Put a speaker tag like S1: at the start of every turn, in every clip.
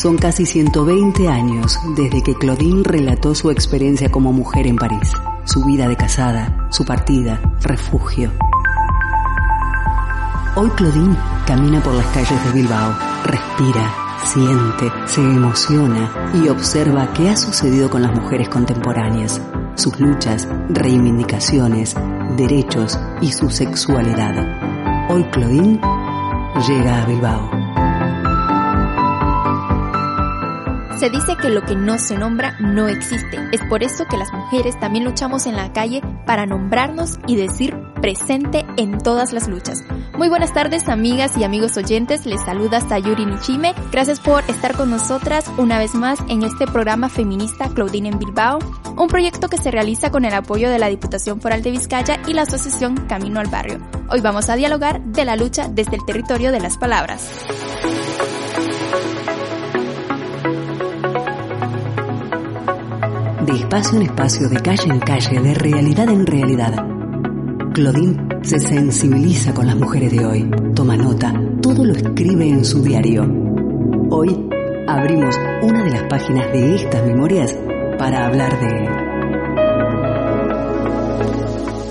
S1: Son casi 120 años desde que Claudine relató su experiencia como mujer en París, su vida de casada, su partida, refugio. Hoy Claudine camina por las calles de Bilbao, respira, siente, se emociona y observa qué ha sucedido con las mujeres contemporáneas, sus luchas, reivindicaciones, derechos y su sexualidad. Hoy Claudine llega a Bilbao.
S2: Se dice que lo que no se nombra no existe. Es por eso que las mujeres también luchamos en la calle para nombrarnos y decir presente en todas las luchas. Muy buenas tardes amigas y amigos oyentes, les saluda Sayuri Nishime. Gracias por estar con nosotras una vez más en este programa feminista Claudine en Bilbao, un proyecto que se realiza con el apoyo de la Diputación Foral de Vizcaya y la Asociación Camino al Barrio. Hoy vamos a dialogar de la lucha desde el territorio de las palabras.
S1: De espacio en espacio, de calle en calle, de realidad en realidad. Claudine se sensibiliza con las mujeres de hoy, toma nota, todo lo escribe en su diario. Hoy abrimos una de las páginas de estas memorias para hablar de...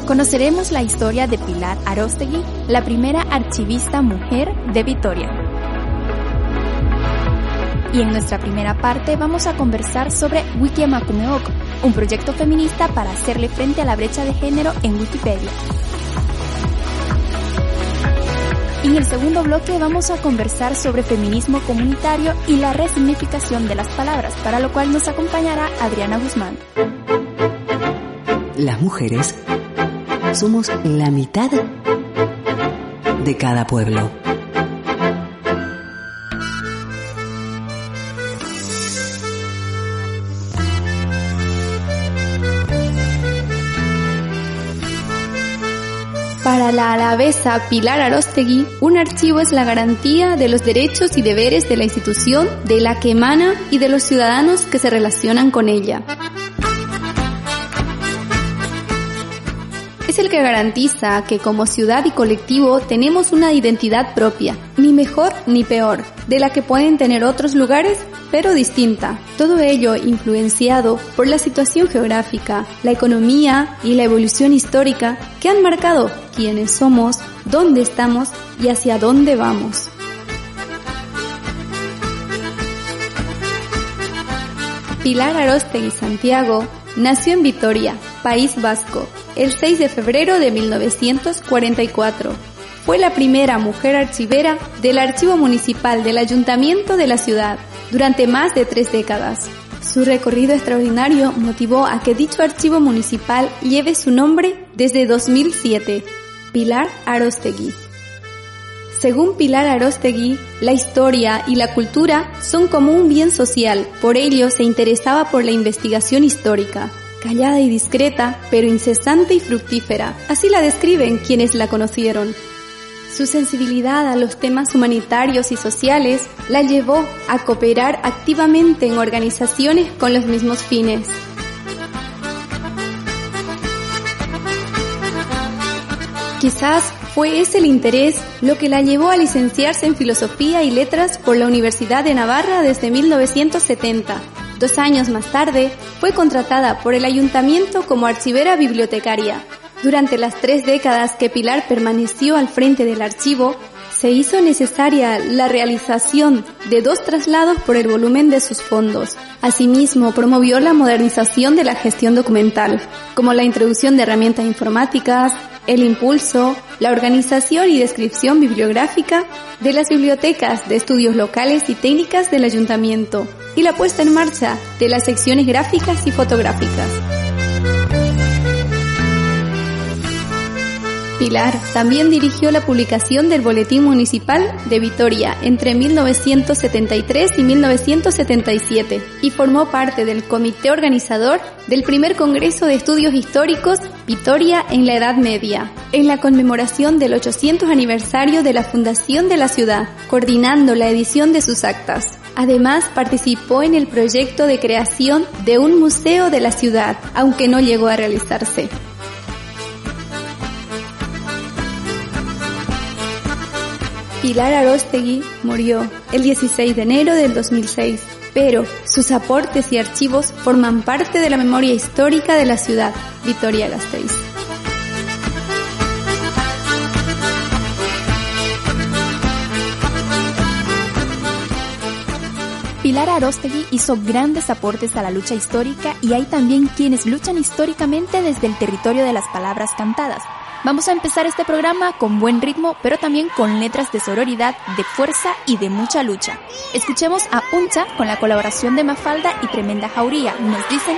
S2: Conoceremos la historia de Pilar Arostegui, la primera archivista mujer de Vitoria. Y en nuestra primera parte vamos a conversar sobre Wikiamakumeok, un proyecto feminista para hacerle frente a la brecha de género en Wikipedia. En el segundo bloque vamos a conversar sobre feminismo comunitario y la resignificación de las palabras, para lo cual nos acompañará Adriana Guzmán.
S1: Las mujeres somos la mitad de cada pueblo.
S2: Para la alavesa Pilar Arostegui, un archivo es la garantía de los derechos y deberes de la institución, de la que emana y de los ciudadanos que se relacionan con ella. Es el que garantiza que como ciudad y colectivo tenemos una identidad propia, ni mejor ni peor, de la que pueden tener otros lugares, pero distinta. Todo ello influenciado por la situación geográfica, la economía y la evolución histórica que han marcado quiénes somos, dónde estamos y hacia dónde vamos. Pilar Arostegui Santiago nació en Vitoria, País Vasco, el 6 de febrero de 1944. Fue la primera mujer archivera del Archivo Municipal del Ayuntamiento de la ciudad durante más de tres décadas. Su recorrido extraordinario motivó a que dicho archivo municipal lleve su nombre desde 2007, Pilar Arostegui. Según Pilar Arostegui, la historia y la cultura son como un bien social, por ello se interesaba por la investigación histórica. Callada y discreta, pero incesante y fructífera, así la describen quienes la conocieron. Su sensibilidad a los temas humanitarios y sociales la llevó a cooperar activamente en organizaciones con los mismos fines. Quizás fue ese el interés lo que la llevó a licenciarse en Filosofía y Letras por la Universidad de Navarra desde 1970. Dos años más tarde, fue contratada por el ayuntamiento como archivera bibliotecaria. Durante las tres décadas que Pilar permaneció al frente del archivo, se hizo necesaria la realización de dos traslados por el volumen de sus fondos. Asimismo, promovió la modernización de la gestión documental, como la introducción de herramientas informáticas, el impulso, la organización y descripción bibliográfica de las bibliotecas de estudios locales y técnicas del ayuntamiento y la puesta en marcha de las secciones gráficas y fotográficas. Pilar también dirigió la publicación del Boletín Municipal de Vitoria entre 1973 y 1977 y formó parte del comité organizador del primer Congreso de Estudios Históricos Vitoria en la Edad Media, en la conmemoración del 800 aniversario de la fundación de la ciudad, coordinando la edición de sus actas. Además, participó en el proyecto de creación de un museo de la ciudad, aunque no llegó a realizarse. Pilar Arostegui murió el 16 de enero del 2006, pero sus aportes y archivos forman parte de la memoria histórica de la ciudad, Vitoria-Gasteiz.
S3: Pilar Arostegui hizo grandes aportes a la lucha histórica y hay también quienes luchan históricamente desde el territorio de las palabras cantadas. Vamos a empezar este programa con buen ritmo, pero también con letras de sororidad, de fuerza y de mucha lucha. Escuchemos a Uncha con la colaboración de Mafalda y Tremenda Jauría. Nos dicen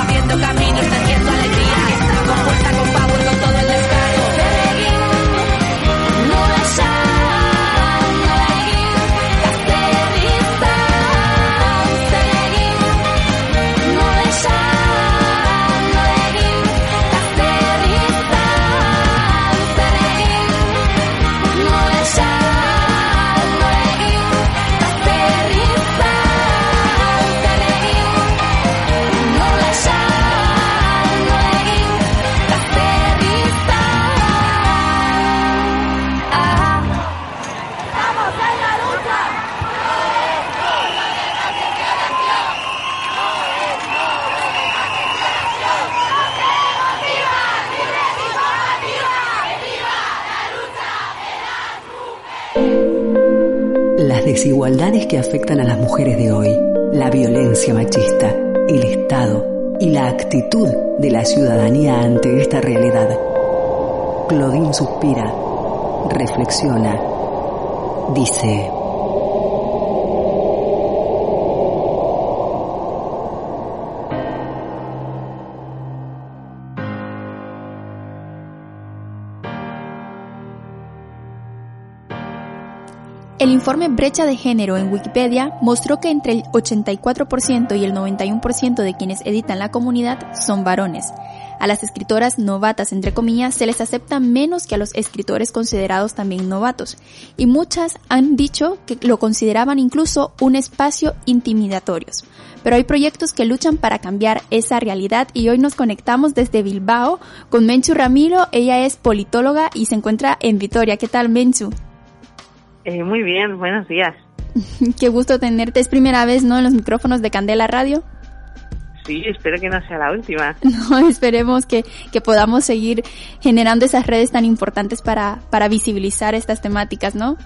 S1: desigualdades que afectan a las mujeres de hoy, la violencia machista, el Estado y la actitud de la ciudadanía ante esta realidad. Claudine suspira, reflexiona, dice...
S4: Brecha de Género en Wikipedia mostró que entre el 84% y el 91% de quienes editan la comunidad son varones. A las escritoras novatas, entre comillas, se les acepta menos que a los escritores considerados también novatos, y muchas han dicho que lo consideraban incluso un espacio intimidatorios. Pero hay proyectos que luchan para cambiar esa realidad y hoy nos conectamos desde Bilbao con Menchu Ramiro, ella es politóloga y se encuentra en Vitoria. ¿Qué tal, Menchu?
S5: Eh, muy bien, buenos días.
S4: Qué gusto tenerte. Es primera vez, ¿no? En los micrófonos de Candela Radio.
S5: Sí, espero que no sea la última.
S4: No, esperemos que, que podamos seguir generando esas redes tan importantes para, para visibilizar estas temáticas, ¿no?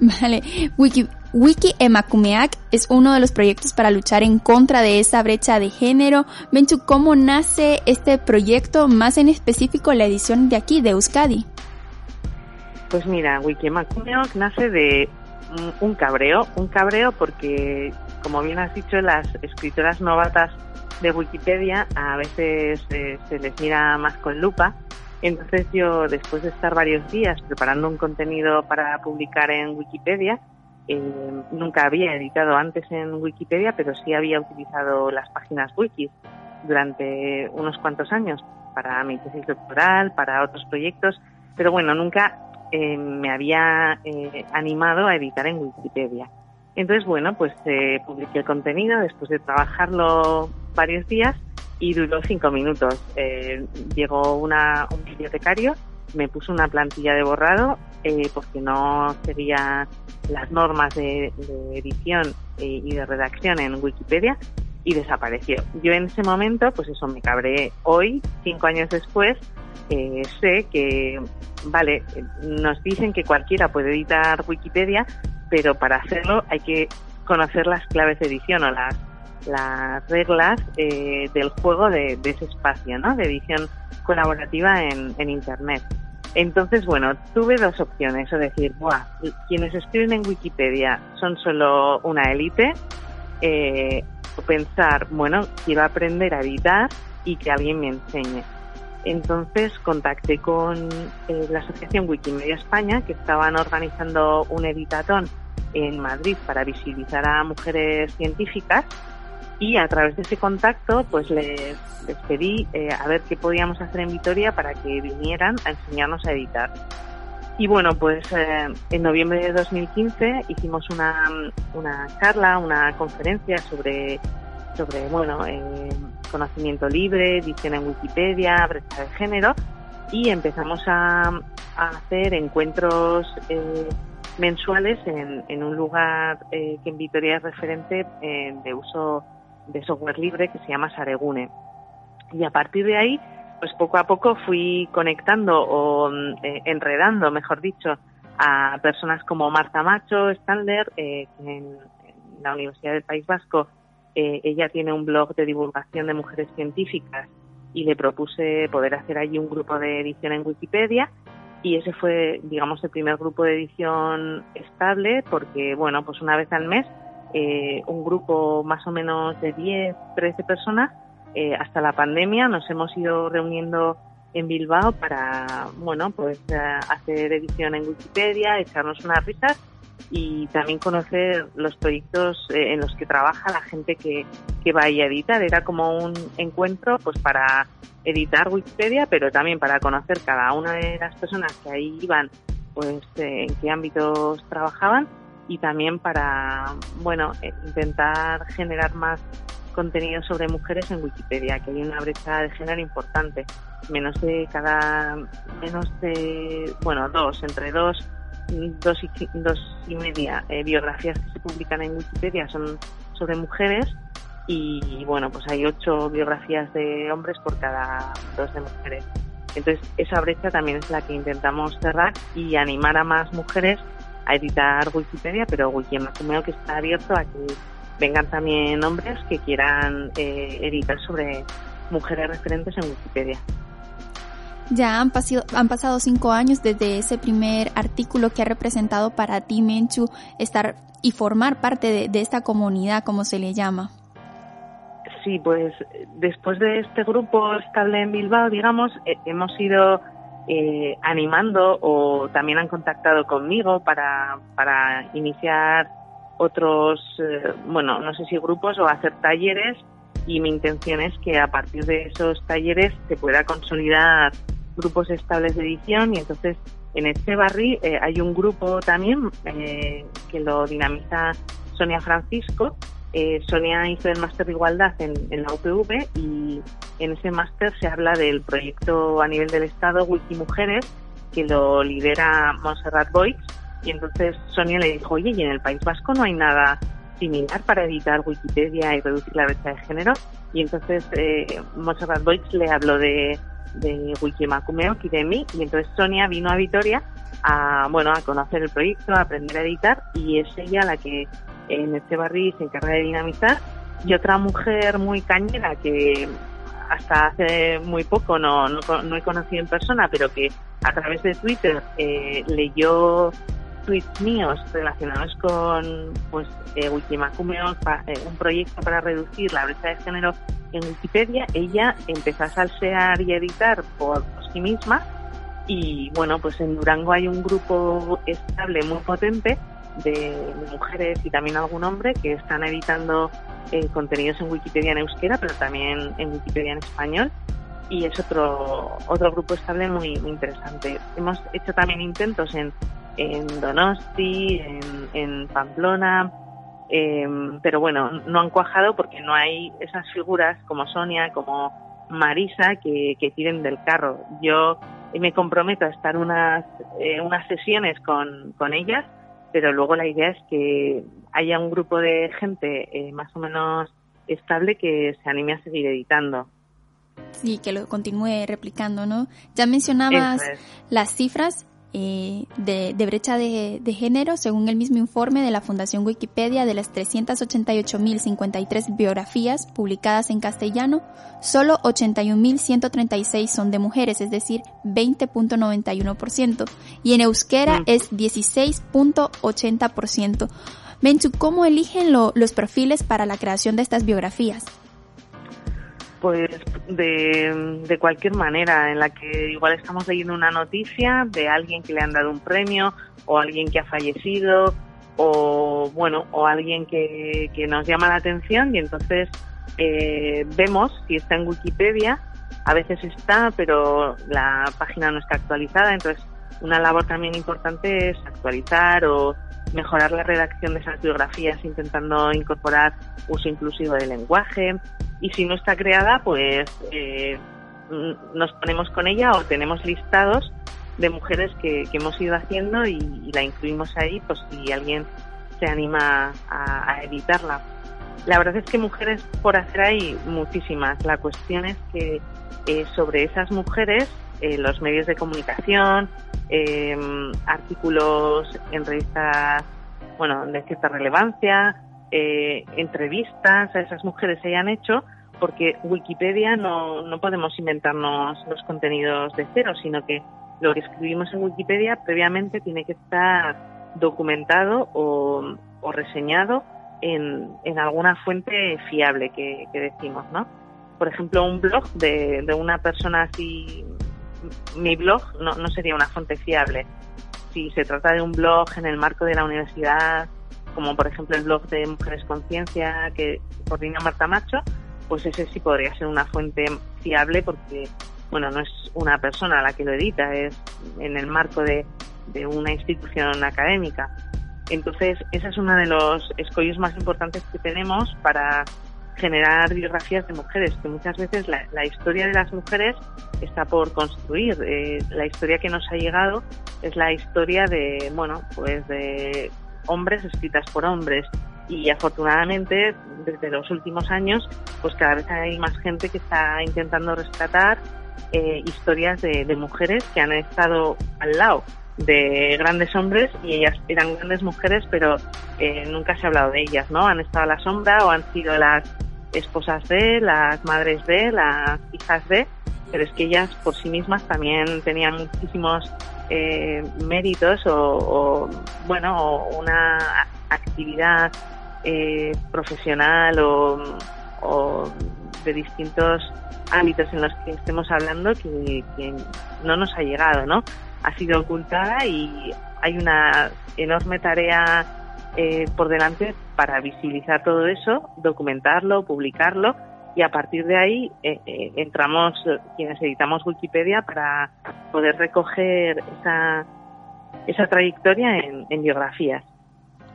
S4: Vale. Wiki, Wiki Emakumeak es uno de los proyectos para luchar en contra de esa brecha de género. Menchu, ¿cómo nace este proyecto, más en específico la edición de aquí, de Euskadi?
S5: Pues mira, Wiki Emakumeak nace de un cabreo, un cabreo porque como bien has dicho, las escritoras novatas de Wikipedia a veces eh, se les mira más con lupa. Entonces yo, después de estar varios días preparando un contenido para publicar en Wikipedia, eh, nunca había editado antes en Wikipedia, pero sí había utilizado las páginas wiki durante unos cuantos años para mi tesis doctoral, para otros proyectos, pero bueno, nunca eh, me había animado a editar en Wikipedia. Entonces, bueno, pues eh, publiqué el contenido después de trabajarlo varios días y duró cinco minutos. Eh, llegó una, un bibliotecario, me puso una plantilla de borrado eh, porque no seguía las normas de, edición y de redacción en Wikipedia y desapareció. Yo en ese momento, pues eso, me cabré hoy, cinco años después, sé que, vale, nos dicen que cualquiera puede editar Wikipedia, pero para hacerlo hay que conocer las claves de edición o las, las reglas eh, del juego de, ese espacio, ¿no? De edición colaborativa en, en Internet. Entonces, bueno, tuve dos opciones, o decir, Buah, quienes escriben en Wikipedia son solo una élite, eh, pensar, bueno, quiero aprender a editar y que alguien me enseñe. Entonces contacté con eh, la Asociación Wikimedia España, que estaban organizando un editatón en Madrid para visibilizar a mujeres científicas y a través de ese contacto pues les, pedí eh, a ver qué podíamos hacer en Vitoria para que vinieran a enseñarnos a editar. Y bueno, pues eh, en noviembre de 2015 hicimos una, una charla, una conferencia sobre, sobre bueno, eh, conocimiento libre, edición en Wikipedia, brecha de género y empezamos a, hacer encuentros mensuales en, en un lugar eh, que en Vitoria es referente eh, de uso de software libre que se llama Saregune. Y a partir de ahí, pues poco a poco fui conectando o eh, enredando, mejor dicho, a personas como Marta Macho Standler, que en, la Universidad del País Vasco ella tiene un blog de divulgación de mujeres científicas y le propuse poder hacer allí un grupo de edición en Wikipedia y ese fue, digamos, el primer grupo de edición estable porque, bueno, pues una vez al mes, eh, un grupo más o menos de 10, 13 personas, eh, hasta la pandemia nos hemos ido reuniendo en Bilbao para, bueno, pues eh, hacer edición en Wikipedia, echarnos unas risas y también conocer los proyectos en los que trabaja la gente que, que va a editar. Era como un encuentro pues para editar Wikipedia, pero también para conocer cada una de las personas que ahí iban, pues eh, en qué ámbitos trabajaban y también para, bueno, eh, intentar generar más contenido sobre mujeres en Wikipedia, que hay una brecha de género importante. Menos de cada, menos de, bueno, dos, entre dos, dos y, dos y media eh, biografías que se publican en Wikipedia son sobre mujeres y bueno, pues hay ocho biografías de hombres por cada dos de mujeres. Entonces, esa brecha también es la que intentamos cerrar y animar a más mujeres a editar Wikipedia, pero Wikimedia que está abierto a que vengan también hombres que quieran eh, editar sobre mujeres referentes en Wikipedia.
S4: Ya han, pasado, han pasado cinco años desde ese primer artículo que ha representado para ti, Menchu, estar y formar parte de esta comunidad, como se le llama.
S5: Sí, pues después de este grupo estable en Bilbao, digamos, eh, hemos ido eh, animando o también han contactado conmigo para, para iniciar otros, eh, bueno, no sé si grupos o hacer talleres y mi intención es que a partir de esos talleres se pueda consolidar grupos estables de edición y entonces en este barrio eh, hay un grupo también eh, que lo dinamiza Sonia Francisco. Eh, Sonia hizo el máster de igualdad en, la UPV y en ese máster se habla del proyecto a nivel del Estado Wikimujeres que lo lidera Montserrat Boix y entonces Sonia le dijo, oye, y en el País Vasco no hay nada similar para editar Wikipedia y reducir la brecha de género. Y entonces eh, Montserrat le habló de, de Wikimacumeo y de mí. Y entonces Sonia vino a Vitoria a, bueno, a conocer el proyecto, a aprender a editar. Y es ella la que en este barrio se encarga de dinamizar. Y otra mujer muy cañera que hasta hace muy poco no, no, no he conocido en persona, pero que a través de Twitter eh, leyó tweets míos relacionados con pues eh, eh, un proyecto para reducir la brecha de género en Wikipedia, ella empezó a salsear y editar por sí misma y bueno, pues en Durango hay un grupo estable muy potente de, mujeres y también algún hombre que están editando eh, contenidos en Wikipedia en euskera, pero también en Wikipedia en español y es otro otro grupo estable muy, muy interesante. Hemos hecho también intentos en en Donosti, en, Pamplona, em, pero bueno, no han cuajado porque no hay esas figuras como Sonia, como Marisa que, que tiren del carro. Yo me comprometo a estar unas, eh, unas sesiones con, con ellas, pero luego la idea es que haya un grupo de gente eh, más o menos estable que se anime a seguir editando.
S4: Sí, que lo continúe replicando, ¿no? Ya mencionabas las cifras, eh, de, brecha de, género, según el mismo informe de la Fundación Wikipedia, de las 388.053 biografías publicadas en castellano, solo 81.136 son de mujeres, es decir, 20.91%, y en euskera mm. es 16.80%. Menchu, ¿cómo eligen los perfiles para la creación de estas biografías?
S5: Pues de, de, cualquier manera, en la que igual estamos leyendo una noticia de alguien que le han dado un premio o alguien que ha fallecido o bueno o alguien que, que nos llama la atención y entonces eh, vemos si está en Wikipedia. A veces está, pero la página no está actualizada, entonces una labor también importante es actualizar o mejorar la redacción de esas biografías intentando incorporar uso inclusivo del lenguaje y si no está creada pues eh, nos ponemos con ella o tenemos listados de mujeres que, hemos ido haciendo y, la incluimos ahí pues si alguien se anima a, editarla. La verdad es que mujeres por hacer hay muchísimas. La cuestión es que eh, sobre esas mujeres eh, los medios de comunicación, em, artículos en revistas bueno, de cierta relevancia, eh, entrevistas a esas mujeres se hayan hecho, porque Wikipedia no, no podemos inventarnos los contenidos de cero, sino que lo que escribimos en Wikipedia previamente tiene que estar documentado o, reseñado en, en, alguna fuente fiable que, decimos, ¿no? Por ejemplo, un blog de, de una persona así, mi blog no, no sería una fuente fiable. Si se trata de un blog en el marco de la universidad, como por ejemplo el blog de Mujeres Conciencia que coordina Marta Macho, pues ese sí podría ser una fuente fiable porque, bueno, no es una persona la que lo edita, es en el marco de, de una institución académica. Entonces, esa es una de los escollos más importantes que tenemos para generar biografías de mujeres, que muchas veces la, historia de las mujeres está por construir. Eh, la historia que nos ha llegado es la historia de, bueno, pues de hombres escritas por hombres y afortunadamente desde los últimos años pues cada vez hay más gente que está intentando rescatar eh, historias de, mujeres que han estado al lado de grandes hombres y ellas eran grandes mujeres pero eh, nunca se ha hablado de ellas no han estado a la sombra o han sido las esposas de las madres de las hijas de pero es que ellas por sí mismas también tenían muchísimos eh, méritos o, bueno o una actividad eh, profesional o, de distintos ámbitos en los que estemos hablando que, que no nos ha llegado, ¿no? Ha sido ocultada y hay una enorme tarea eh, por delante para visibilizar todo eso, documentarlo, publicarlo y a partir de ahí eh, eh, entramos quienes editamos Wikipedia para poder recoger esa, esa trayectoria en, en biografías.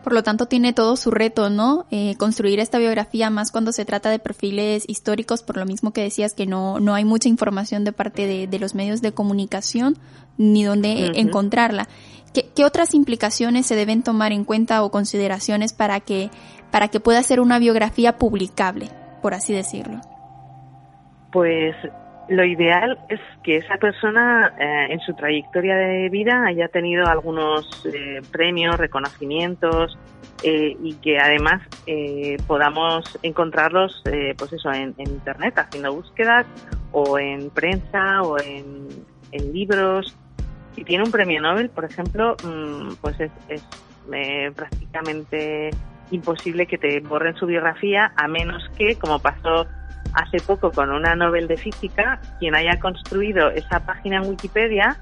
S4: Por lo tanto, tiene todo su reto, ¿no? Eh, construir esta biografía más cuando se trata de perfiles históricos, por lo mismo que decías que no, no hay mucha información de parte de, de los medios de comunicación ni dónde encontrarla. ¿Qué, ¿Qué, otras implicaciones se deben tomar en cuenta o consideraciones para que, para que pueda ser una biografía publicable, por así decirlo?
S5: Pues lo ideal es que esa persona eh, en su trayectoria de vida haya tenido algunos eh, premios, reconocimientos eh, y que además podamos encontrarlos pues eso en, internet haciendo búsquedas o en prensa o en, libros. Si tiene un premio Nobel, por ejemplo, mmm, pues es, es prácticamente imposible que te borren su biografía a menos que, como pasó hace poco con una Nobel de Física, quien haya construido esa página en Wikipedia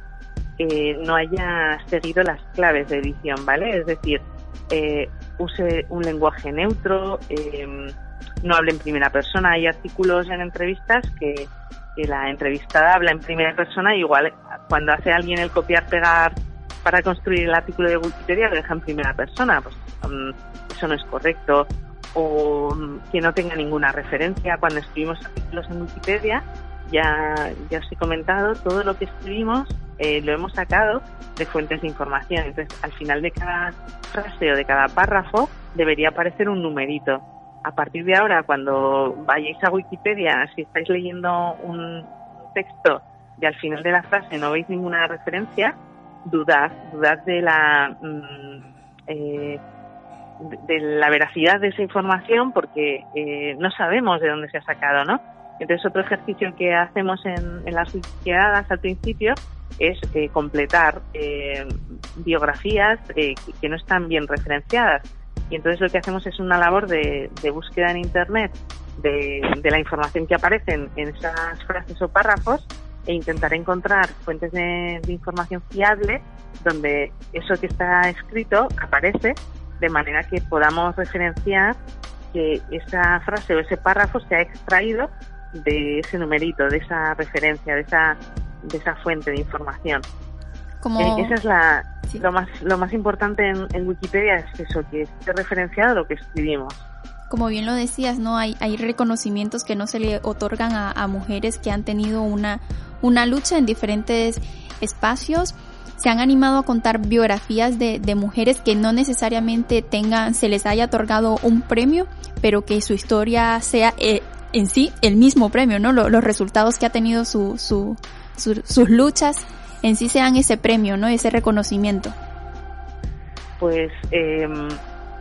S5: eh, no haya seguido las claves de edición, ¿vale? Es decir, eh, use un lenguaje neutro, eh, no hable en primera persona. Hay artículos en entrevistas que, que, la entrevistada habla en primera persona igual cuando hace alguien el copiar-pegar para construir el artículo de Wikipedia lo deja en primera persona. Pues um, eso no es correcto o que no tenga ninguna referencia. Cuando escribimos artículos en Wikipedia, ya, ya os he comentado, todo lo que escribimos eh, lo hemos sacado de fuentes de información. Entonces, al final de cada frase o de cada párrafo debería aparecer un numerito. A partir de ahora, cuando vayáis a Wikipedia, si estáis leyendo un texto y al final de la frase no veis ninguna referencia, dudad, dudad de la... Mmm, eh, de la veracidad de esa información porque eh, no sabemos de dónde se ha sacado, ¿no? Entonces otro ejercicio que hacemos en, las wikipedias al principio es eh, completar eh, biografías eh, que no están bien referenciadas. Y entonces lo que hacemos es una labor de, de búsqueda en Internet de, de, la información que aparece en, en, esas frases o párrafos e intentar encontrar fuentes de, de información fiable donde eso que está escrito aparece de manera que podamos referenciar que esa frase o ese párrafo se ha extraído de ese numerito, de esa referencia, de esa, de esa fuente de información. Como... Eh, esa es la, sí. lo, más, lo más importante en, en, Wikipedia, es eso, que esté referenciado lo que escribimos.
S4: Como bien lo decías, ¿no? Hay, hay reconocimientos que no se le otorgan a, a mujeres que han tenido una, una lucha en diferentes espacios se han animado a contar biografías de, de, mujeres que no necesariamente tengan, se les haya otorgado un premio, pero que su historia sea eh, en sí el mismo premio, ¿no? Los, los resultados que ha tenido su, su, su, sus luchas en sí sean ese premio, ¿no? Ese reconocimiento.
S5: Pues eh,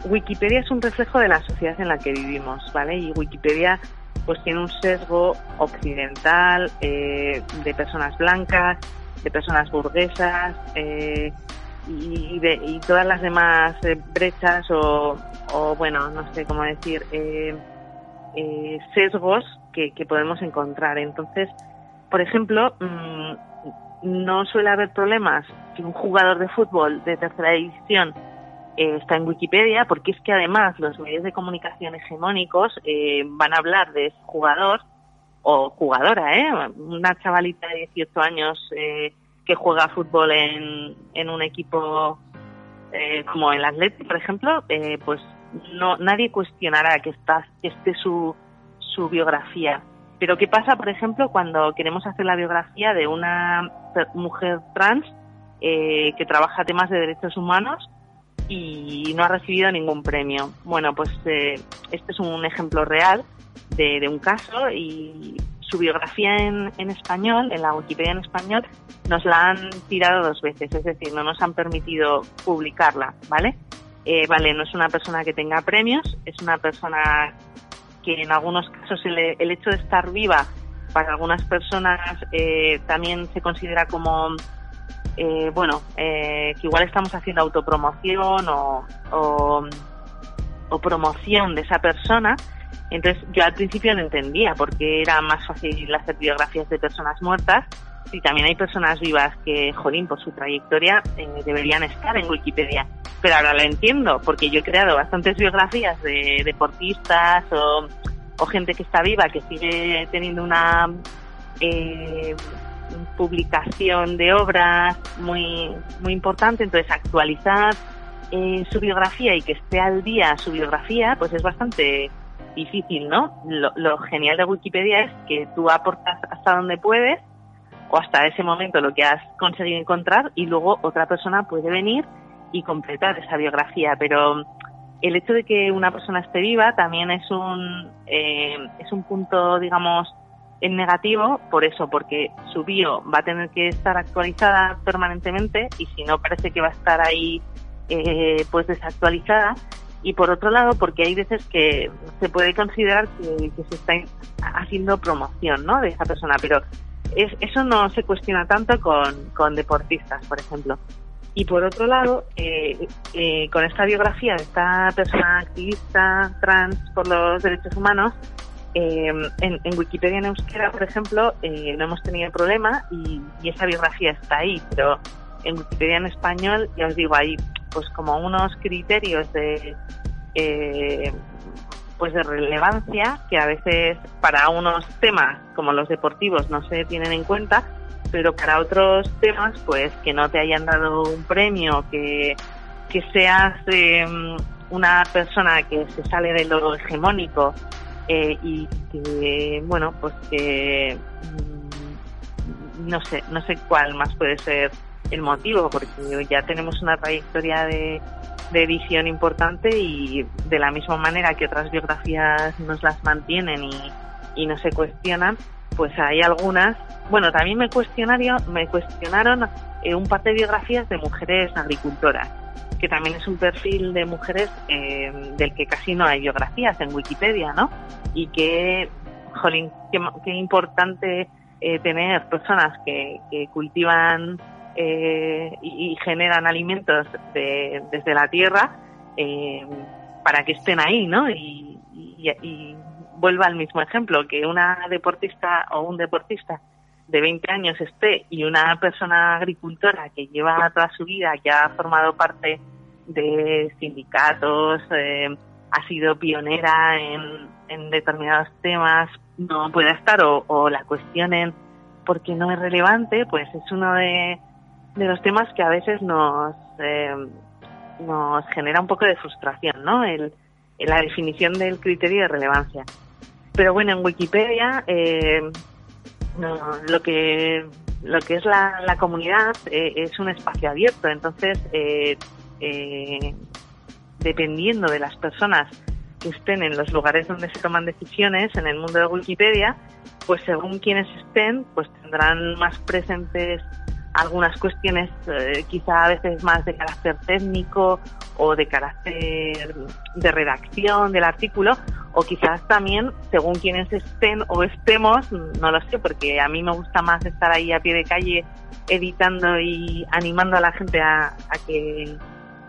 S5: Wikipedia es un reflejo de la sociedad en la que vivimos, ¿vale? Y Wikipedia pues tiene un sesgo occidental eh, de personas blancas, de personas burguesas eh, y, de, todas las demás eh, brechas o, bueno, no sé cómo decir, eh, eh sesgos que, podemos encontrar. Entonces, por ejemplo, mmm, no suele haber problemas si un jugador de fútbol de tercera división eh, está en Wikipedia, porque es que además los medios de comunicación hegemónicos eh, van a hablar de ese jugador o jugadora, ¿eh? Una chavalita de 18 años eh, que juega fútbol en, en un equipo eh, como el Atleti, por ejemplo, eh, pues no nadie cuestionará que, que esté su, su biografía. Pero ¿qué pasa, por ejemplo, cuando queremos hacer la biografía de una mujer trans eh, que trabaja temas de derechos humanos y no ha recibido ningún premio? Bueno, pues eh, este es un ejemplo real de, un caso y su biografía en, en, español, en la Wikipedia en español, nos la han tirado dos veces, es decir, no nos han permitido publicarla, ¿vale? Eh, vale, no es una persona que tenga premios, es una persona que en algunos casos el, el hecho de estar viva para algunas personas eh, también se considera como, eh, bueno, eh, que igual estamos haciendo autopromoción o, o, promoción de esa persona. Entonces yo al principio no entendía por qué era más fácil hacer biografías de personas muertas si también hay personas vivas que, jolín, por su trayectoria eh, deberían estar en Wikipedia. Pero ahora lo entiendo, porque yo he creado bastantes biografías de deportistas o, gente que está viva, que sigue teniendo una eh, publicación de obras muy, muy importante. Entonces, actualizar eh, su biografía y que esté al día su biografía, pues es bastante difícil, ¿no? Lo, genial de Wikipedia es que tú aportas hasta donde puedes o hasta ese momento lo que has conseguido encontrar y luego otra persona puede venir y completar esa biografía. Pero el hecho de que una persona esté viva también es un, eh, es un punto, digamos, en negativo por eso, porque su bio va a tener que estar actualizada permanentemente y si no parece que va a estar ahí eh, pues desactualizada y por otro lado porque hay veces que se puede considerar que, se está haciendo promoción ¿no? de esa persona pero es, eso no se cuestiona tanto con, con deportistas por ejemplo. Y por otro lado eh, eh, con esta biografía de esta persona activista trans por los derechos humanos en, en, Wikipedia en euskera, por ejemplo, no hemos tenido problema y, y, esa biografía está ahí, pero en Wikipedia en español, ya os digo, hay pues como unos criterios de eh, pues de relevancia que a veces para unos temas como los deportivos no se tienen en cuenta pero para otros temas pues que no te hayan dado un premio que, que seas eh, una persona que se sale de lo hegemónico eh, y que bueno pues que mm, no sé no sé cuál más puede ser el motivo, porque ya tenemos una trayectoria de, edición importante y de la misma manera que otras biografías nos las mantienen y, no se cuestionan, pues hay algunas. Bueno, también me cuestionaron, me cuestionaron eh, un par de biografías de mujeres agricultoras, que también es un perfil de mujeres eh, del que casi no hay biografías en Wikipedia, ¿no? Y que, jolín, qué, importante eh, tener personas que, que cultivan eh, y, generan alimentos desde la tierra eh, para que estén ahí, ¿no? Y, y, vuelva al mismo ejemplo, que una deportista o un deportista de 20 años esté y una persona agricultora que lleva toda su vida, que ha formado parte de sindicatos, eh, ha sido pionera en, determinados temas, no pueda estar o la cuestionen porque no es relevante, pues es uno de, de los temas que a veces nos, eh, nos genera un poco de frustración, ¿no? El, la definición del criterio de relevancia. Pero bueno, en Wikipedia eh, lo que lo que es la, la comunidad eh, es un espacio abierto, entonces dependiendo de las personas que estén en los lugares donde se toman decisiones en el mundo de Wikipedia, pues según quienes estén, pues tendrán más presentes algunas cuestiones eh, quizá a veces más de carácter técnico o de carácter de redacción del artículo o quizás también según quienes estén o estemos, no lo sé, porque a mí me gusta más estar ahí a pie de calle editando y animando a la gente a, que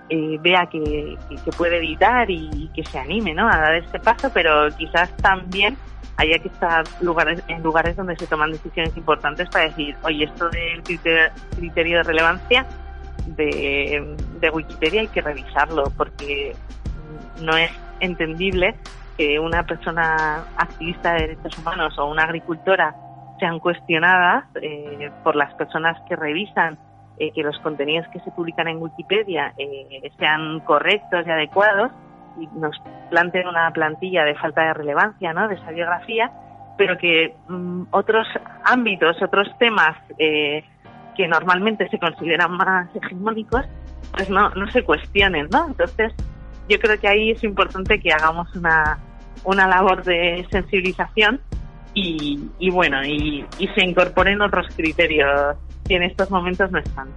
S5: eh, vea que, que, puede editar y, que se anime ¿no? a dar este paso, pero quizás también haya que estar lugares, en lugares donde se toman decisiones importantes para decir, oye, esto del criterio, de relevancia de, Wikipedia hay que revisarlo porque no es entendible que una persona activista de derechos humanos o una agricultora sean cuestionadas eh, por las personas que revisan eh, que los contenidos que se publican en Wikipedia eh, sean correctos y adecuados y nos planteen una plantilla de falta de relevancia ¿no? de esa biografía, pero que mm, otros ámbitos, otros temas eh, que normalmente se consideran más hegemónicos, pues no, no se cuestionen, ¿no? Entonces, yo creo que ahí es importante que hagamos una, una labor de sensibilización y, y bueno, y, y se incorporen otros criterios que en estos momentos no están.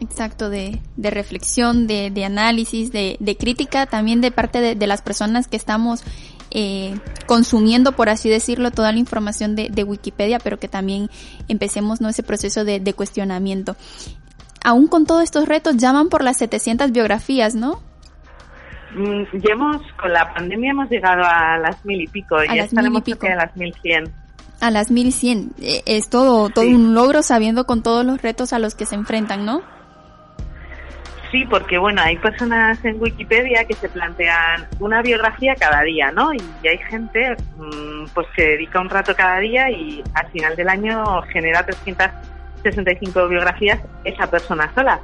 S4: Exacto, de, de reflexión, de, de análisis, de, de, crítica también de parte de, de las personas que estamos eh, consumiendo, por así decirlo, toda la información de, de Wikipedia, pero que también empecemos ¿no? ese proceso de, de cuestionamiento. Aún con todos estos retos, llaman por las 700 biografías, ¿no?
S5: Mm, ya hemos, con la pandemia hemos llegado a las mil y pico,
S4: A
S5: ya estaremos
S4: mil y pico.
S5: cerca de las mil cien.
S4: A las 1100. Eh, Es todo, todo
S5: Sí.
S4: un logro sabiendo con todos los retos a los que se enfrentan, ¿no?
S5: Sí, porque bueno, hay personas en Wikipedia que se plantean una biografía cada día, ¿no? Y hay gente mm, pues que dedica un rato cada día y al final del año genera 365 biografías esa persona sola.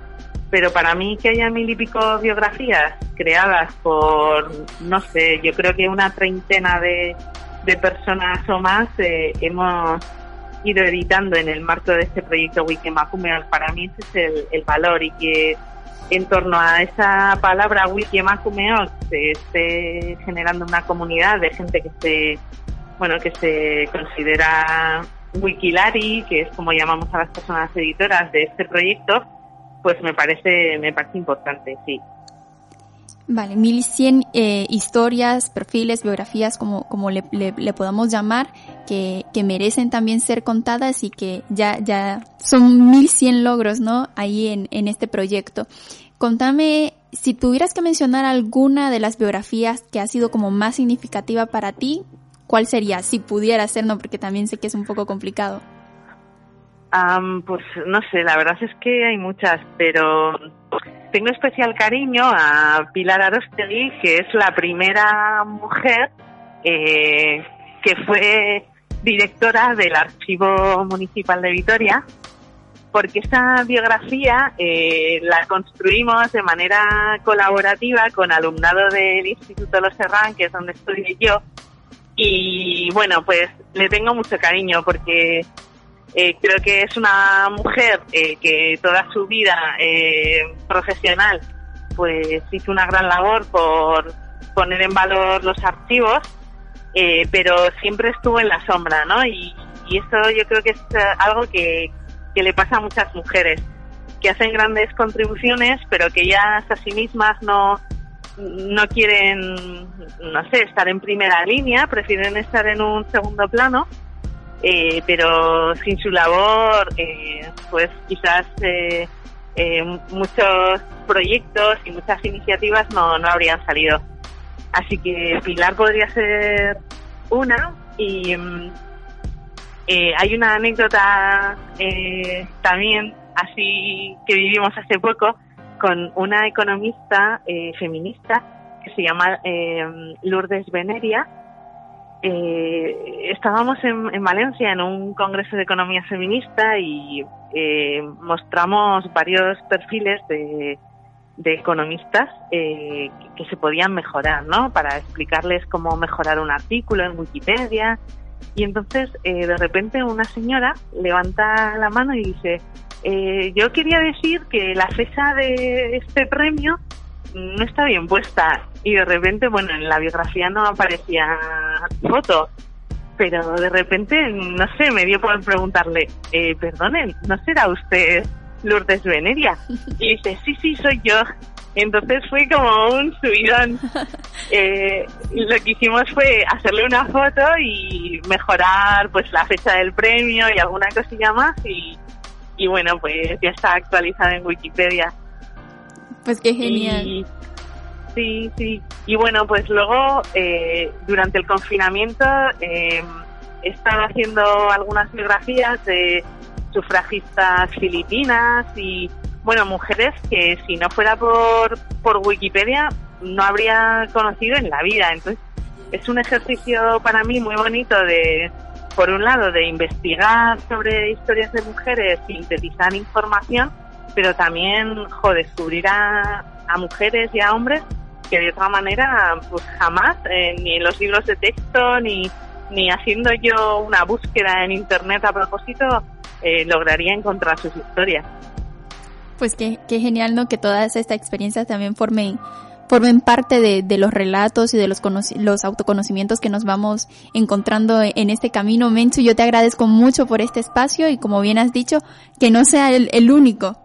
S5: Pero para mí que haya mil y pico biografías creadas por, no sé, yo creo que una treintena de, de personas o más eh, hemos ido editando en el marco de este proyecto Wikemakume, para mí ese es el, valor y que en torno a esa palabra Wikemakumeok se esté generando una comunidad de gente que se, bueno, que se considera Wikilari, que es como llamamos a las personas editoras de este proyecto, pues me parece, me parece importante, sí.
S4: Vale, 1100 eh, historias, perfiles, biografías, como, como le, le- le podamos llamar, que, que merecen también ser contadas y que ya, ya son 1100 logros, ¿no? Ahí en, en este proyecto. Contame, si tuvieras que mencionar alguna de las biografías que ha sido como más significativa para ti, ¿cuál sería? Si pudiera ser, ¿no? Porque también sé que es un poco complicado.
S5: Am, pues no sé, la verdad es que hay muchas, pero tengo especial cariño a Pilar Arostegui, que es la primera mujer eh, que fue directora del Archivo Municipal de Vitoria, porque esa biografía eh, la construimos de manera colaborativa con alumnado del Instituto Los Serrán, que es donde estudié yo, y bueno, pues le tengo mucho cariño porque eh, creo que es una mujer eh, que toda su vida eh, profesional pues hizo una gran labor por poner en valor los archivos, eh, pero siempre estuvo en la sombra, ¿no? Y, y eso yo creo que es eh, algo que, que le pasa a muchas mujeres, que hacen grandes contribuciones, pero que ellas a sí mismas no, no quieren, no sé, estar en primera línea, prefieren estar en un segundo plano eh, pero sin su labor, eh, pues quizás eh, eh, muchos proyectos y muchas iniciativas no, no habrían salido. Así que Pilar podría ser una y mm, eh, hay una anécdota eh, también así que vivimos hace poco con una economista feminista que se llama Lourdes Veneria eh, estábamos en, en, Valencia en un congreso de economía feminista y eh, mostramos varios perfiles de, de economistas eh, que, se podían mejorar, ¿no? Para explicarles cómo mejorar un artículo en Wikipedia. Y entonces, eh, de repente, una señora levanta la mano y dice: eh, Yo quería decir que la fecha de este premio no está bien puesta y de repente, bueno, en la biografía no aparecía foto, pero de repente, no sé, me dio por preguntarle, eh, perdonen, ¿no será usted Lourdes Veneria? Y dice, sí, sí, soy yo. Entonces fue como un subidón. Eh, lo que hicimos fue hacerle una foto y mejorar pues la fecha del premio y alguna cosilla más y, y bueno, pues ya está actualizada en Wikipedia.
S4: Pues qué genial.
S5: Sí, sí. Y bueno, pues luego, eh, durante el confinamiento, eh, he estado haciendo algunas biografías de sufragistas filipinas y, bueno, mujeres que si no fuera por, por Wikipedia no habría conocido en la vida. Entonces, es un ejercicio para mí muy bonito de, por un lado, de investigar sobre historias de mujeres, sintetizar información, pero también jo, descubrir a, a, mujeres y a hombres que de otra manera pues jamás eh, ni en los libros de texto ni, ni haciendo yo una búsqueda en internet a propósito eh, lograría encontrar sus historias.
S4: Pues qué, qué genial, ¿no? Que todas estas experiencias también formen formen parte de, de, los relatos y de los, los autoconocimientos que nos vamos encontrando en este camino. Menchu, yo te agradezco mucho por este espacio y como bien has dicho, que no sea el, el único.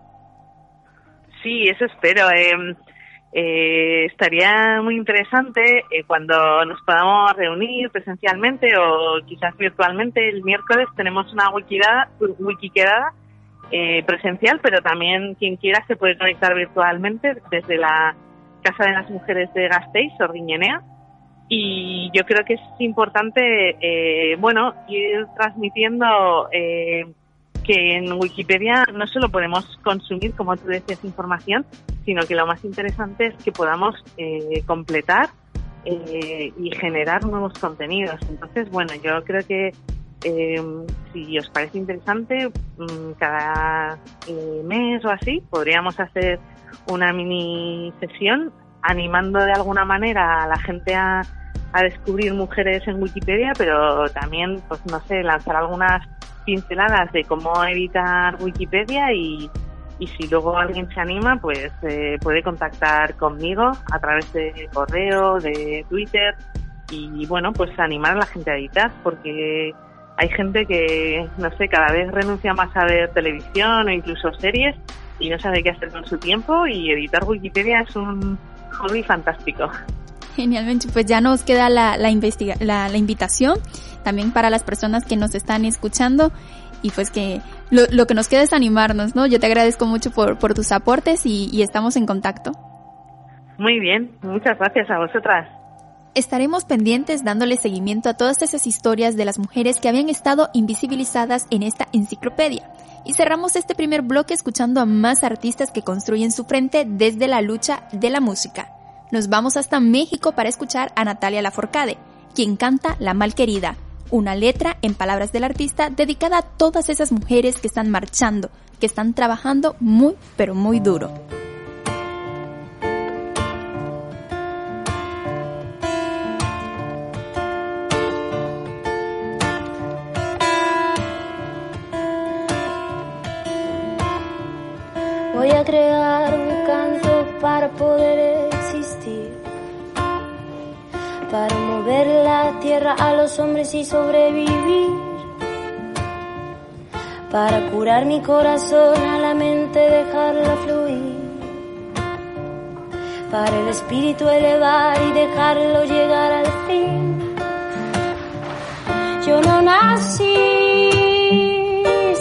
S5: Sí, eso espero. Eh, eh, estaría muy interesante eh, cuando nos podamos reunir presencialmente o quizás virtualmente. El miércoles tenemos una wikidada, wikiquedada eh, presencial, pero también quien quiera se puede conectar virtualmente desde la Casa de las Mujeres de Gasteiz, Sordiñenea, y yo creo que es importante, eh, bueno, ir transmitiendo eh, que en Wikipedia no solo podemos consumir, como tú decías, información, sino que lo más interesante es que podamos eh, completar eh, y generar nuevos contenidos. Entonces, bueno, yo creo que eh, si os parece interesante, mm, cada eh, mes o así podríamos hacer una mini sesión animando de alguna manera a la gente a, a descubrir mujeres en Wikipedia, pero también, pues no sé, lanzar algunas pinceladas de cómo editar Wikipedia y, y si luego alguien se anima, pues eh, puede contactar conmigo a través de correo, de Twitter y bueno, pues animar a la gente a editar porque hay gente que, no sé, cada vez renuncia más a ver televisión o incluso series y no sabe qué hacer con su tiempo y editar Wikipedia es un hobby fantástico.
S4: Genialmente, pues ya nos queda la, la, investiga la, la invitación también para las personas que nos están escuchando y pues que lo, lo, que nos queda es animarnos, ¿no? Yo te agradezco mucho por, por tus aportes y, y estamos en contacto.
S5: Muy bien, muchas gracias a vosotras.
S4: Estaremos pendientes dándole seguimiento a todas esas historias de las mujeres que habían estado invisibilizadas en esta enciclopedia. Y cerramos este primer bloque escuchando a más artistas que construyen su frente desde la lucha de la música. Nos vamos hasta México para escuchar a Natalia Laforcade, quien canta La Malquerida, una letra, en palabras del artista, dedicada a todas esas mujeres que están marchando, que están trabajando muy, pero muy duro.
S6: Voy a crear un canto para poder para mover la tierra a los hombres y sobrevivir, para curar mi corazón a la mente, dejarla fluir, para el espíritu elevar y dejarlo llegar al fin. Yo no nací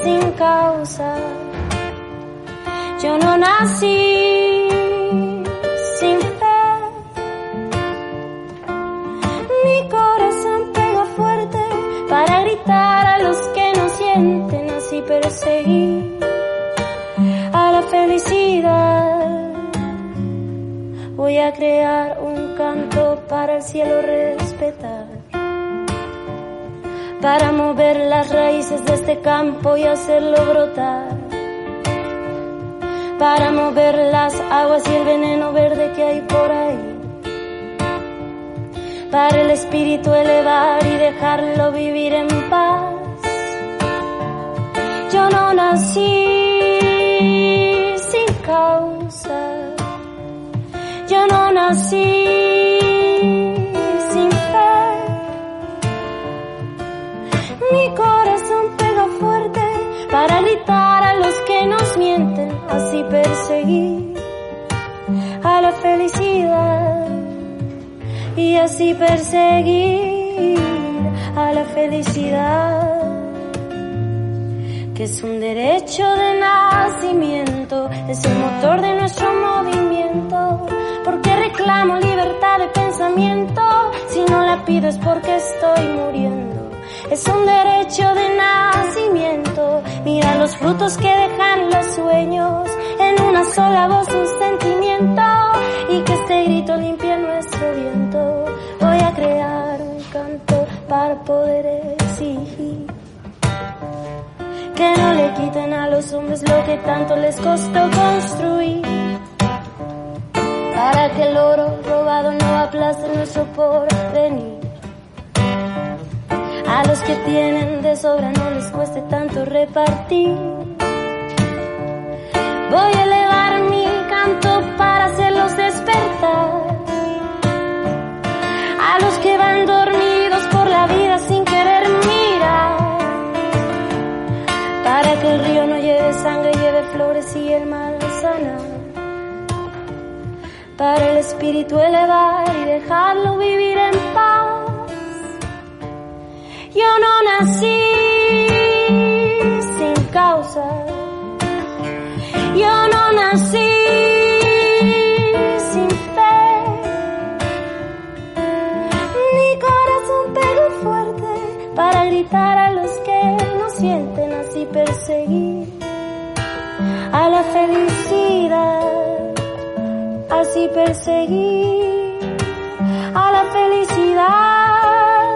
S6: sin causa. Yo no nací perseguir a la felicidad. Voy a crear un canto para el cielo respetar. Para mover las raíces de este campo y hacerlo brotar para mover las aguas y el veneno verde que hay por ahí. Para el espíritu elevar y dejarlo vivir en paz. Yo no nací sin causa. Yo no nací sin fe. Mi corazón pega fuerte para gritar a los que nos mienten así perseguir a la felicidad y así perseguir a la felicidad que es un derecho de nacimiento, es el motor de nuestro movimiento, porque reclamo libertad de pensamiento, si no la pido es porque estoy muriendo. Es un derecho de nacimiento. Mira los frutos que dejan los sueños. En una sola voz un sentimiento. Y que este grito limpie nuestro viento. Voy a crear un canto para poder. Que no le quiten a los hombres lo que tanto les costó construir. Para que el oro robado no aplaste nuestro porvenir. A los que tienen de sobra no les cueste tanto repartir. Voy a elevar mi canto para hacerlos despertar. A los que van dormidos por la vida sin querer flores y el mal sana. Para el espíritu elevar y dejarlo vivir en paz. Yo no nací sin causa. Yo no nací sin fe. Mi corazón pegó fuerte para gritar a los que no sienten así perseguidos a la felicidad, así perseguir a la felicidad,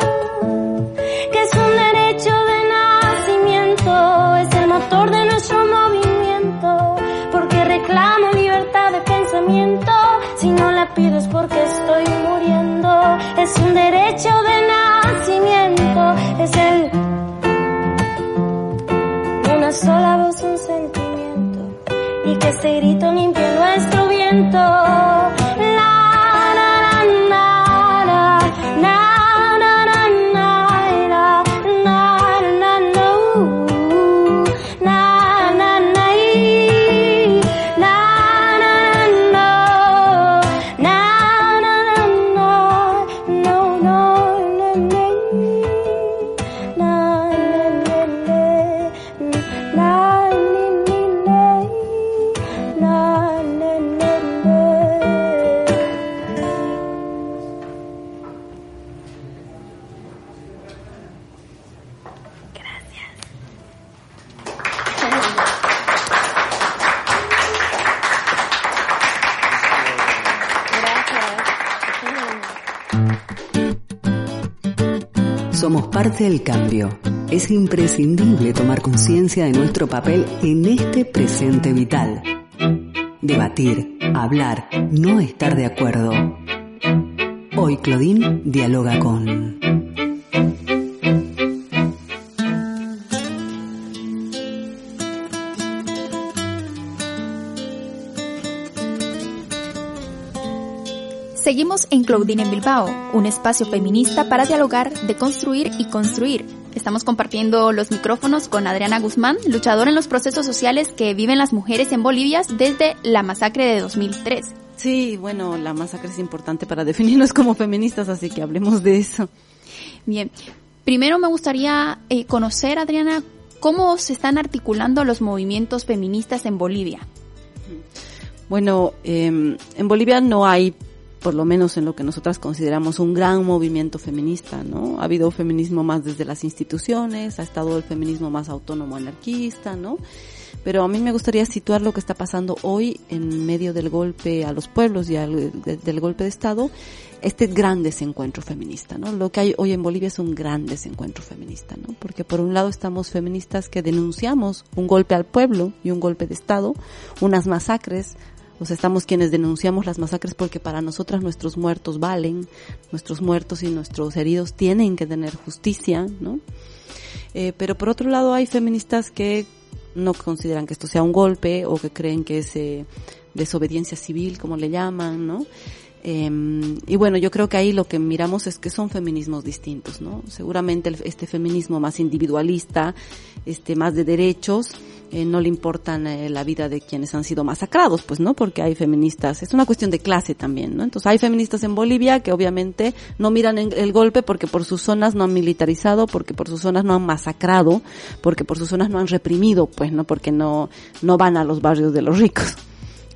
S6: que es un derecho de nacimiento, es el motor de nuestro movimiento, porque reclamo libertad de pensamiento, si no la pido es porque estoy muriendo, es un derecho de nacimiento, es el una sola voz, un este grito limpie nuestro viento.
S1: Del cambio. Es imprescindible tomar conciencia de nuestro papel en este presente vital. Debatir, hablar, no estar de acuerdo. Hoy Claudine dialoga con...
S4: Seguimos en Claudine en Bilbao, un espacio feminista para dialogar, deconstruir y construir. Estamos compartiendo los micrófonos con Adriana Guzmán, luchadora en los procesos sociales que viven las mujeres en Bolivia desde la masacre de 2003.
S7: Sí, bueno, la masacre es importante para definirnos como feministas, así que hablemos de eso.
S4: Bien, primero me gustaría eh, conocer, Adriana, cómo se están articulando los movimientos feministas en Bolivia.
S7: Bueno, eh, en Bolivia no hay, por lo menos en lo que nosotras consideramos un gran movimiento feminista, ¿no? Ha habido feminismo más desde las instituciones, ha estado el feminismo más autónomo anarquista, ¿no? Pero a mí me gustaría situar lo que está pasando hoy en medio del golpe a los pueblos y al, de- del golpe de Estado, este gran desencuentro feminista, ¿no? Lo que hay hoy en Bolivia es un gran desencuentro feminista, ¿no? Porque por un lado estamos feministas que denunciamos un golpe al pueblo y un golpe de Estado, unas masacres, o sea, estamos quienes denunciamos las masacres porque para nosotras nuestros muertos valen, nuestros muertos y nuestros heridos tienen que tener justicia, ¿no? Eh, pero por otro lado hay feministas que no consideran que esto sea un golpe o que creen que es eh, desobediencia civil, como le llaman, ¿no? Eh, y bueno, yo creo que ahí lo que miramos es que son feminismos distintos, ¿no? Seguramente este feminismo más individualista, este más de derechos, eh, no le importan eh, la vida de quienes han sido masacrados, pues, ¿no? Porque hay feministas, es una cuestión de clase también, ¿no? Entonces hay feministas en Bolivia que obviamente no miran el golpe porque por sus zonas no han militarizado, porque por sus zonas no han masacrado, porque por sus zonas no han reprimido, pues, ¿no? Porque no, no van a los barrios de los ricos.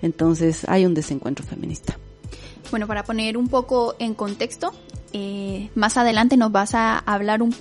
S7: Entonces hay un desencuentro feminista.
S4: Bueno, para poner un poco en contexto, eh, más adelante nos vas a hablar un,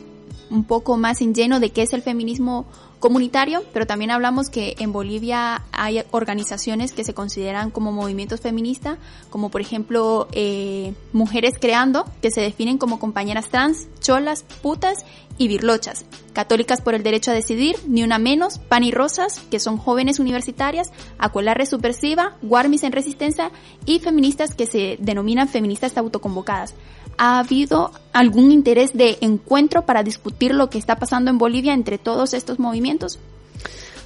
S4: un poco más en lleno de qué es el feminismo comunitario, pero también hablamos que en Bolivia hay organizaciones que se consideran como movimientos feministas, como por ejemplo eh, Mujeres Creando, que se definen como compañeras trans, cholas, putas y birlochas, católicas por el derecho a decidir, ni una menos, pan y rosas, que son jóvenes universitarias, Acuelarre Subversiva, Guarmis en Resistencia y feministas que se denominan feministas autoconvocadas. ¿Ha habido algún interés de encuentro para discutir lo que está pasando en Bolivia entre todos estos movimientos?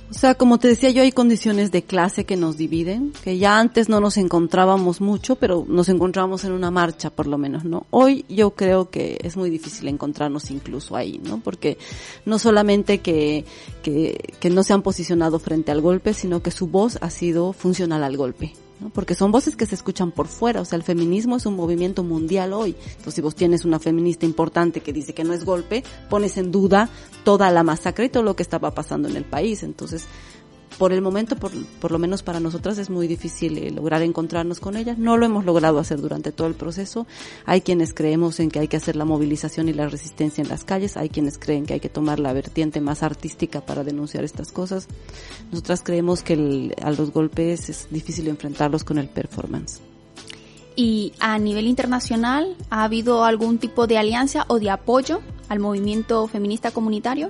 S7: O sea, como te decía yo, hay condiciones de clase que nos dividen, que ya antes no nos encontrábamos mucho, pero nos encontramos en una marcha por lo menos, ¿no? Hoy yo creo que es muy difícil encontrarnos incluso ahí, ¿no? Porque no solamente que, que, que no se han posicionado frente al golpe, sino que su voz ha sido funcional al golpe. ¿No? Porque son voces que se escuchan por fuera, o sea, el feminismo es un movimiento mundial hoy. Entonces, si vos tienes una feminista importante que dice que no es golpe, pones en duda toda la masacre y todo lo que estaba pasando en el país. Entonces, por el momento, por, por lo menos para nosotras, es muy difícil eh, lograr encontrarnos con ellas. No lo hemos logrado hacer durante todo el proceso. Hay quienes creemos en que hay que hacer la movilización y la resistencia en las calles. Hay quienes creen que hay que tomar la vertiente más artística para denunciar estas cosas. Nosotras creemos que a los golpes es difícil enfrentarlos con el performance.
S4: Y a nivel internacional, ¿ha habido algún tipo de alianza o de apoyo al movimiento feminista comunitario?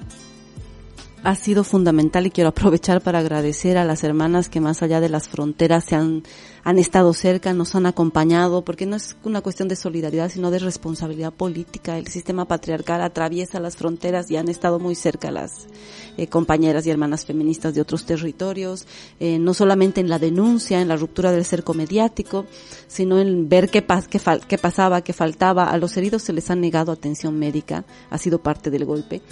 S7: Ha sido fundamental y quiero aprovechar para agradecer a las hermanas que más allá de las fronteras se han, han estado cerca, nos han acompañado, porque no es una cuestión de solidaridad, sino de responsabilidad política. El sistema patriarcal atraviesa las fronteras y han estado muy cerca las eh, compañeras y hermanas feministas de otros territorios, eh, no solamente en la denuncia, en la ruptura del cerco mediático, sino en ver qué, pas qué, qué pasaba, qué faltaba. A los heridos se les ha negado atención médica, ha sido parte del golpe.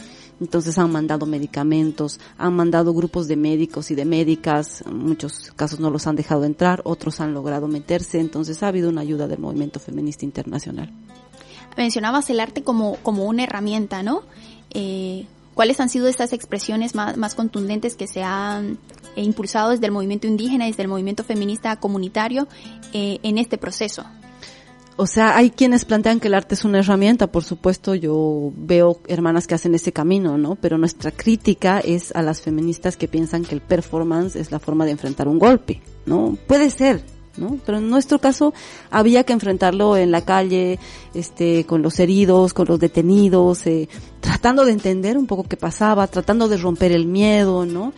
S7: Entonces han mandado medicamentos, han mandado grupos de médicos y de médicas, en muchos casos no los han dejado entrar, otros han logrado meterse, entonces ha habido una ayuda del movimiento feminista internacional.
S4: Mencionabas el arte como, como una herramienta, ¿no? Eh, ¿Cuáles han sido estas expresiones más, más contundentes que se han eh, impulsado desde el movimiento indígena, desde el movimiento feminista comunitario eh, en este proceso?
S7: O sea, hay quienes plantean que el arte es una herramienta, por supuesto, yo veo hermanas que hacen ese camino, ¿no? Pero nuestra crítica es a las feministas que piensan que el performance es la forma de enfrentar un golpe, ¿no? Puede ser, ¿no? Pero en nuestro caso había que enfrentarlo en la calle, este, con los heridos, con los detenidos, eh, tratando de entender un poco qué pasaba, tratando de romper el miedo, ¿no?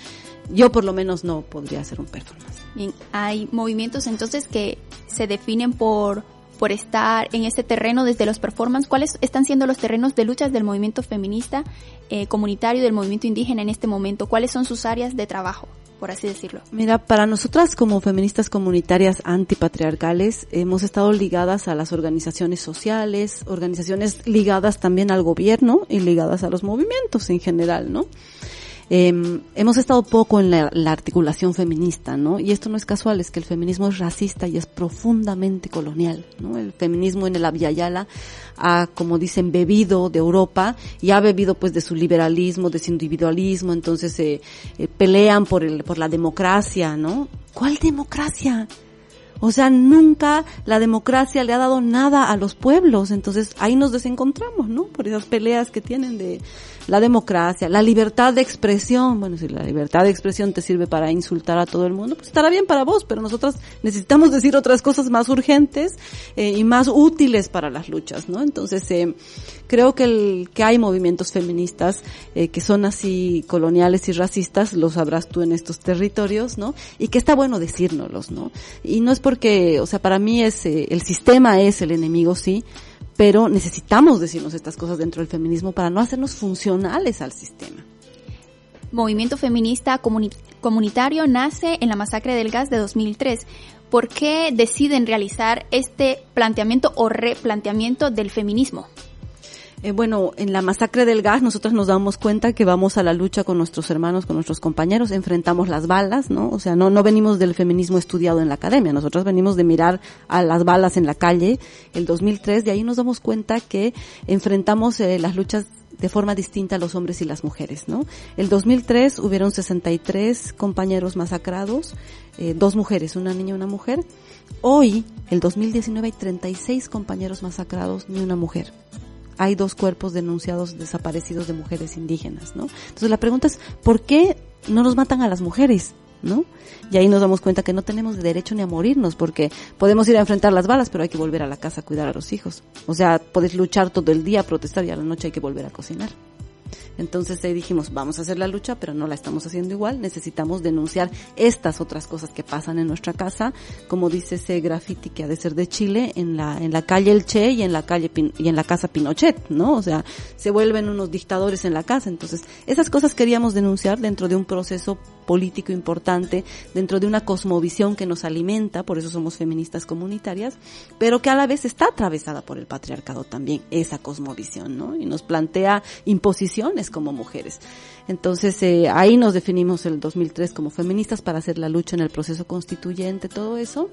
S7: Yo por lo menos no podría hacer un performance.
S4: Bien, hay movimientos entonces que se definen por por estar en este terreno desde los performance. ¿Cuáles están siendo los terrenos de luchas del movimiento feminista eh, comunitario, del movimiento indígena en este momento? ¿Cuáles son sus áreas de trabajo? por así decirlo.
S7: Mira, para nosotras como feministas comunitarias antipatriarcales hemos estado ligadas a las organizaciones sociales, organizaciones ligadas también al gobierno y ligadas a los movimientos en general, ¿no? Eh, hemos estado poco en la, articulación feminista, ¿no? Y esto no es casual, es que el feminismo es racista y es profundamente colonial, ¿no? El feminismo en el Aviala ha, como dicen, bebido de Europa y ha bebido pues de su liberalismo, de su individualismo, entonces eh, eh, pelean por el, por la democracia, ¿no? ¿Cuál democracia? O sea, nunca la democracia le ha dado nada a los pueblos. Entonces ahí nos desencontramos, ¿no? Por esas peleas que tienen de, la democracia, la libertad de expresión. Bueno, si la libertad de expresión te sirve para insultar a todo el mundo, pues estará bien para vos, pero nosotros necesitamos decir otras cosas más urgentes eh, y más útiles para las luchas, ¿no? Entonces, eh, creo que, el, que hay movimientos feministas eh, que son así coloniales y racistas, lo sabrás tú en estos territorios, ¿no? Y que está bueno decírnoslos, ¿no? Y no es porque, o sea, para mí es, el sistema es el enemigo, sí, pero necesitamos decirnos estas cosas dentro del feminismo para no hacernos funcionales al sistema.
S4: Movimiento feminista comunitario nace en la masacre del gas de 2003. ¿Por qué deciden realizar este planteamiento o replanteamiento del feminismo?
S7: Eh, bueno, en la masacre del gas nosotros nos damos cuenta que vamos a la lucha con nuestros hermanos, con nuestros compañeros, enfrentamos las balas, ¿no? O sea, no, no venimos del feminismo estudiado en la academia, nosotros venimos de mirar a las balas en la calle el 2003, de ahí nos damos cuenta que enfrentamos eh, las luchas de forma distinta a los hombres y las mujeres, ¿no? El 2003 hubieron 63 compañeros masacrados, eh, dos mujeres, una niña y una mujer. Hoy, el 2019, hay 36 compañeros masacrados, ni una mujer hay dos cuerpos denunciados desaparecidos de mujeres indígenas, ¿no? Entonces la pregunta es, ¿por qué no nos matan a las mujeres? ¿no? Y ahí nos damos cuenta que no tenemos derecho ni a morirnos, porque podemos ir a enfrentar las balas, pero hay que volver a la casa a cuidar a los hijos. O sea, puedes luchar todo el día, protestar y a la noche hay que volver a cocinar. Entonces ahí dijimos, vamos a hacer la lucha, pero no la estamos haciendo igual, necesitamos denunciar estas otras cosas que pasan en nuestra casa, como dice ese graffiti que ha de ser de Chile, en la, en la calle El Che y en la calle y en la casa Pinochet, ¿no? O sea, se vuelven unos dictadores en la casa. Entonces, esas cosas queríamos denunciar dentro de un proceso político importante, dentro de una cosmovisión que nos alimenta, por eso somos feministas comunitarias, pero que a la vez está atravesada por el patriarcado también, esa cosmovisión, ¿no? Y nos plantea imposiciones como mujeres. Entonces, eh, ahí nos definimos el 2003 como feministas para hacer la lucha en el proceso constituyente, todo eso.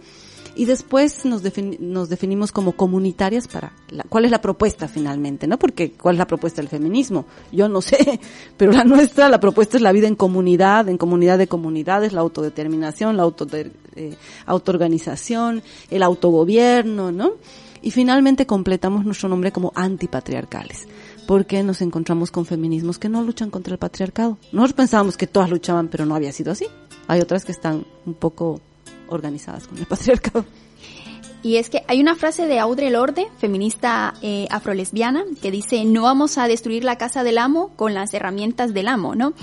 S7: Y después nos, nos definimos como comunitarias para cuál es la propuesta finalmente, ¿no? Porque cuál es la propuesta del feminismo, yo no sé, pero la nuestra, la propuesta es la vida en comunidad, en comunidad de comunidades, la autodeterminación, la auto, eh, autoorganización, el autogobierno, ¿no? Y finalmente completamos nuestro nombre como antipatriarcales porque nos encontramos con feminismos que no luchan contra el patriarcado. Nosotros pensábamos que todas luchaban, pero no había sido así. Hay otras que están un poco organizadas con el patriarcado.
S4: Y es que hay una frase de Audre Lorde, feminista eh, afrolesbiana, que dice, no vamos a destruir la casa del amo con las herramientas del amo, ¿no?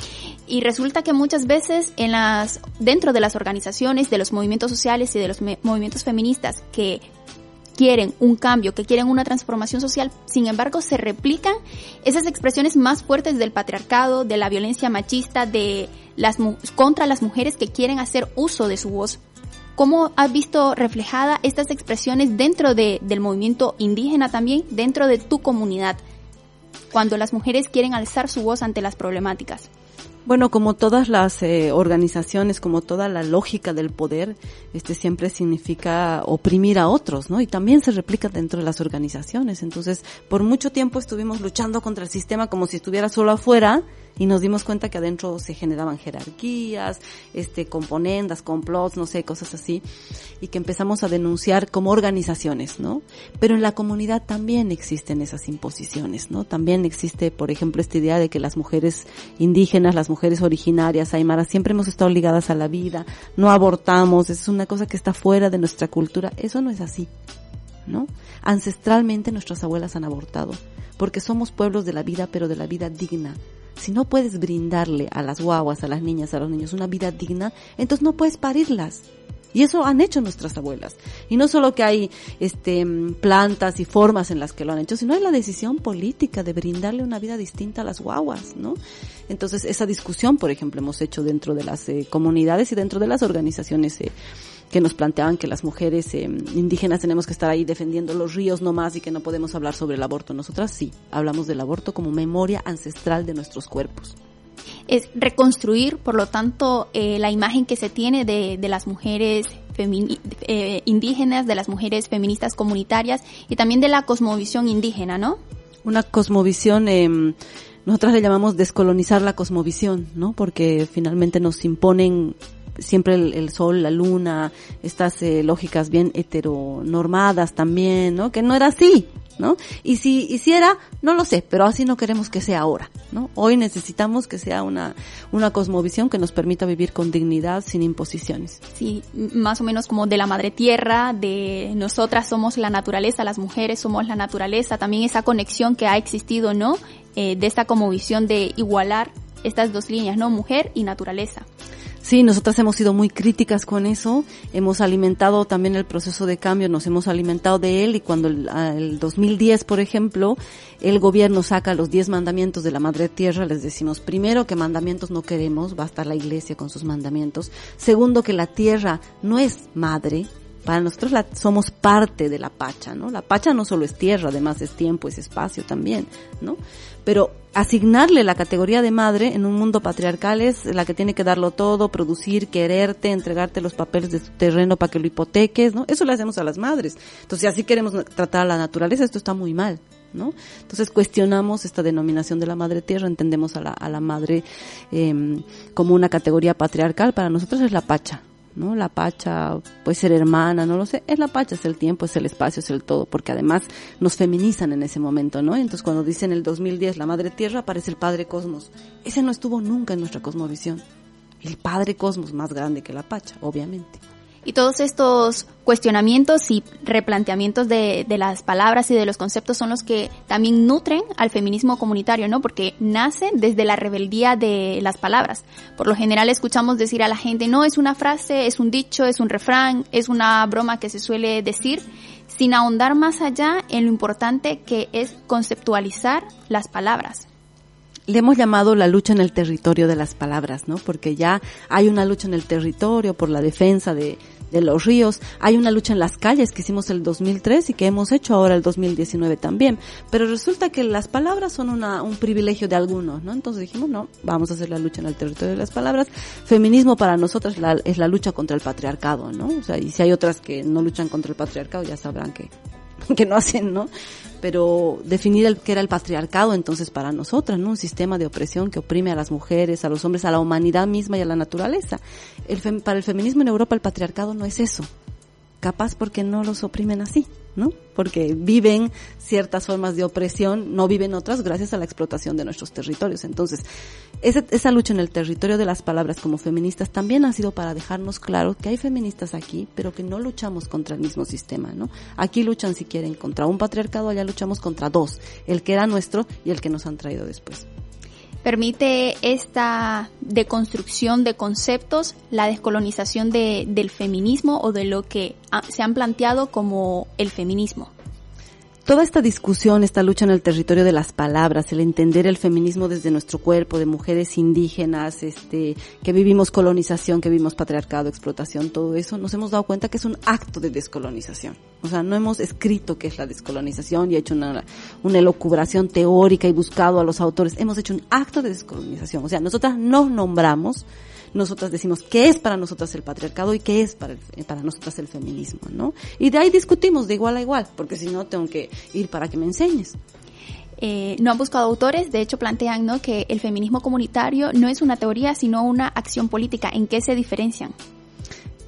S4: Y resulta que muchas veces en las, dentro de las organizaciones, de los movimientos sociales y de los movimientos feministas que quieren un cambio, que quieren una transformación social, sin embargo se replican esas expresiones más fuertes del patriarcado, de la violencia machista, de las contra las mujeres que quieren hacer uso de su voz. ¿Cómo has visto reflejada estas expresiones dentro de, del movimiento indígena también, dentro de tu comunidad, cuando las mujeres quieren alzar su voz ante las problemáticas?
S7: Bueno, como todas las eh, organizaciones, como toda la lógica del poder, este siempre significa oprimir a otros, ¿no? Y también se replica dentro de las organizaciones. Entonces, por mucho tiempo estuvimos luchando contra el sistema como si estuviera solo afuera y nos dimos cuenta que adentro se generaban jerarquías, este, componendas, complots, no sé, cosas así, y que empezamos a denunciar como organizaciones, ¿no? Pero en la comunidad también existen esas imposiciones, ¿no? También existe, por ejemplo, esta idea de que las mujeres indígenas, las mujeres originarias, aymaras, siempre hemos estado ligadas a la vida, no abortamos, es una cosa que está fuera de nuestra cultura, eso no es así, ¿no? Ancestralmente nuestras abuelas han abortado, porque somos pueblos de la vida, pero de la vida digna, si no puedes brindarle a las guaguas, a las niñas, a los niños una vida digna, entonces no puedes parirlas. Y eso han hecho nuestras abuelas. Y no solo que hay este plantas y formas en las que lo han hecho, sino hay la decisión política de brindarle una vida distinta a las guaguas, ¿no? Entonces, esa discusión, por ejemplo, hemos hecho dentro de las eh, comunidades y dentro de las organizaciones eh, que nos planteaban que las mujeres eh, indígenas tenemos que estar ahí defendiendo los ríos nomás y que no podemos hablar sobre el aborto. Nosotras sí, hablamos del aborto como memoria ancestral de nuestros cuerpos
S4: es reconstruir, por lo tanto, eh, la imagen que se tiene de, de las mujeres eh, indígenas, de las mujeres feministas comunitarias y también de la cosmovisión indígena, ¿no?
S7: Una cosmovisión, nosotras le llamamos descolonizar la cosmovisión, ¿no? Porque finalmente nos imponen siempre el, sol, la luna, estas eh, lógicas bien heteronormadas también, ¿no? Que no era así, ¿no? Y si hiciera, no lo sé, pero así no queremos que sea ahora, ¿no? Hoy necesitamos que sea una, una cosmovisión que nos permita vivir con dignidad, sin imposiciones.
S4: Sí, más o menos como de la madre tierra, de nosotras somos la naturaleza, las mujeres somos la naturaleza, también esa conexión que ha existido, ¿no? Eh, de esta como visión de igualar estas dos líneas, ¿no? Mujer y naturaleza.
S7: Sí, nosotras hemos sido muy críticas con eso, hemos alimentado también el proceso de cambio, nos hemos alimentado de él y cuando el, el 2010, por ejemplo, el gobierno saca los 10 mandamientos de la Madre Tierra, les decimos primero que mandamientos no queremos, va a estar la iglesia con sus mandamientos, segundo que la tierra no es madre, para nosotros la, somos parte de la Pacha, ¿no? La Pacha no solo es tierra, además es tiempo, es espacio también, ¿no? Pero asignarle la categoría de madre en un mundo patriarcal es la que tiene que darlo todo, producir, quererte, entregarte los papeles de tu terreno para que lo hipoteques, ¿no? Eso le hacemos a las madres. Entonces, si así queremos tratar a la naturaleza, esto está muy mal. ¿No? Entonces cuestionamos esta denominación de la madre tierra, entendemos a la, madre eh, como una categoría patriarcal, para nosotros es la pacha, ¿no? La pacha puede ser hermana, no lo sé, es la pacha, es el tiempo, es el espacio, es el todo, porque además nos feminizan en ese momento, ¿no? Entonces cuando dicen el 2010 la madre tierra aparece el padre cosmos. Ese no estuvo nunca en nuestra cosmovisión. El padre cosmos más grande que la pacha, obviamente.
S4: Y todos estos cuestionamientos y replanteamientos de, de, las palabras y de los conceptos son los que también nutren al feminismo comunitario, ¿no? Porque nace desde la rebeldía de las palabras. Por lo general escuchamos decir a la gente, no, es una frase, es un dicho, es un refrán, es una broma que se suele decir, sin ahondar más allá en lo importante que es conceptualizar las palabras
S7: le hemos llamado la lucha en el territorio de las palabras, ¿no? Porque ya hay una lucha en el territorio por la defensa de, los ríos. Hay una lucha en las calles que hicimos el 2003 y que hemos hecho ahora el 2019 también. Pero resulta que las palabras son una, un privilegio de algunos, ¿no? Entonces dijimos, no, vamos a hacer la lucha en el territorio de las palabras. Feminismo para nosotros es la lucha contra el patriarcado, ¿no? O sea, y si hay otras que no luchan contra el patriarcado, ya sabrán que, que no hacen, ¿no? Pero definir el que era el patriarcado entonces para nosotras, ¿no? Un sistema de opresión que oprime a las mujeres, a los hombres, a la humanidad misma y a la naturaleza. El para el feminismo en Europa el patriarcado no es eso. Capaz porque no los oprimen así, ¿no? Porque viven ciertas formas de opresión, no viven otras gracias a la explotación de nuestros territorios. Entonces, esa, lucha en el territorio de las palabras como feministas también ha sido para dejarnos claro que hay feministas aquí, pero que no luchamos contra el mismo sistema, ¿no? Aquí luchan, si quieren, contra un patriarcado, allá luchamos contra dos, el que era nuestro y el que nos han traído después
S4: permite esta deconstrucción de conceptos, la descolonización de, del feminismo o de lo que se han planteado como el feminismo
S7: toda esta discusión, esta lucha en el territorio de las palabras, el entender el feminismo desde nuestro cuerpo, de mujeres indígenas, este, que vivimos colonización, que vivimos patriarcado, explotación, todo eso, nos hemos dado cuenta que es un acto de descolonización. O sea, no hemos escrito qué es la descolonización y hecho una, una elocubración teórica y buscado a los autores. Hemos hecho un acto de descolonización. O sea, nosotras no nombramos nosotras decimos qué es para nosotras el patriarcado y qué es para, para nosotras el feminismo, ¿no? Y de ahí discutimos de igual a igual, porque si no tengo que ir para que me enseñes.
S4: Eh, no han buscado autores, de hecho plantean que el feminismo comunitario no es una teoría, sino una acción política. ¿En qué se diferencian?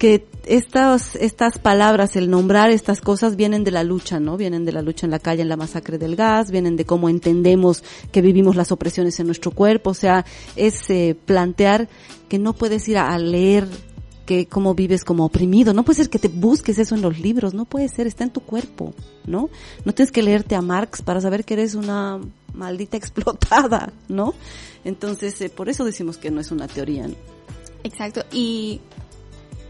S7: Que estas, estas palabras, el nombrar estas cosas vienen de la lucha, ¿no? Vienen de la lucha en la calle, en la masacre del gas, vienen de cómo entendemos que vivimos las opresiones en nuestro cuerpo, o sea, es eh, plantear que no puedes ir a, leer que cómo vives como oprimido, no puede ser que te busques eso en los libros, no puede ser, está en tu cuerpo, ¿no? No tienes que leerte a Marx para saber que eres una maldita explotada, ¿no? Entonces, eh, por eso decimos que no es una teoría. ¿no?
S4: Exacto, y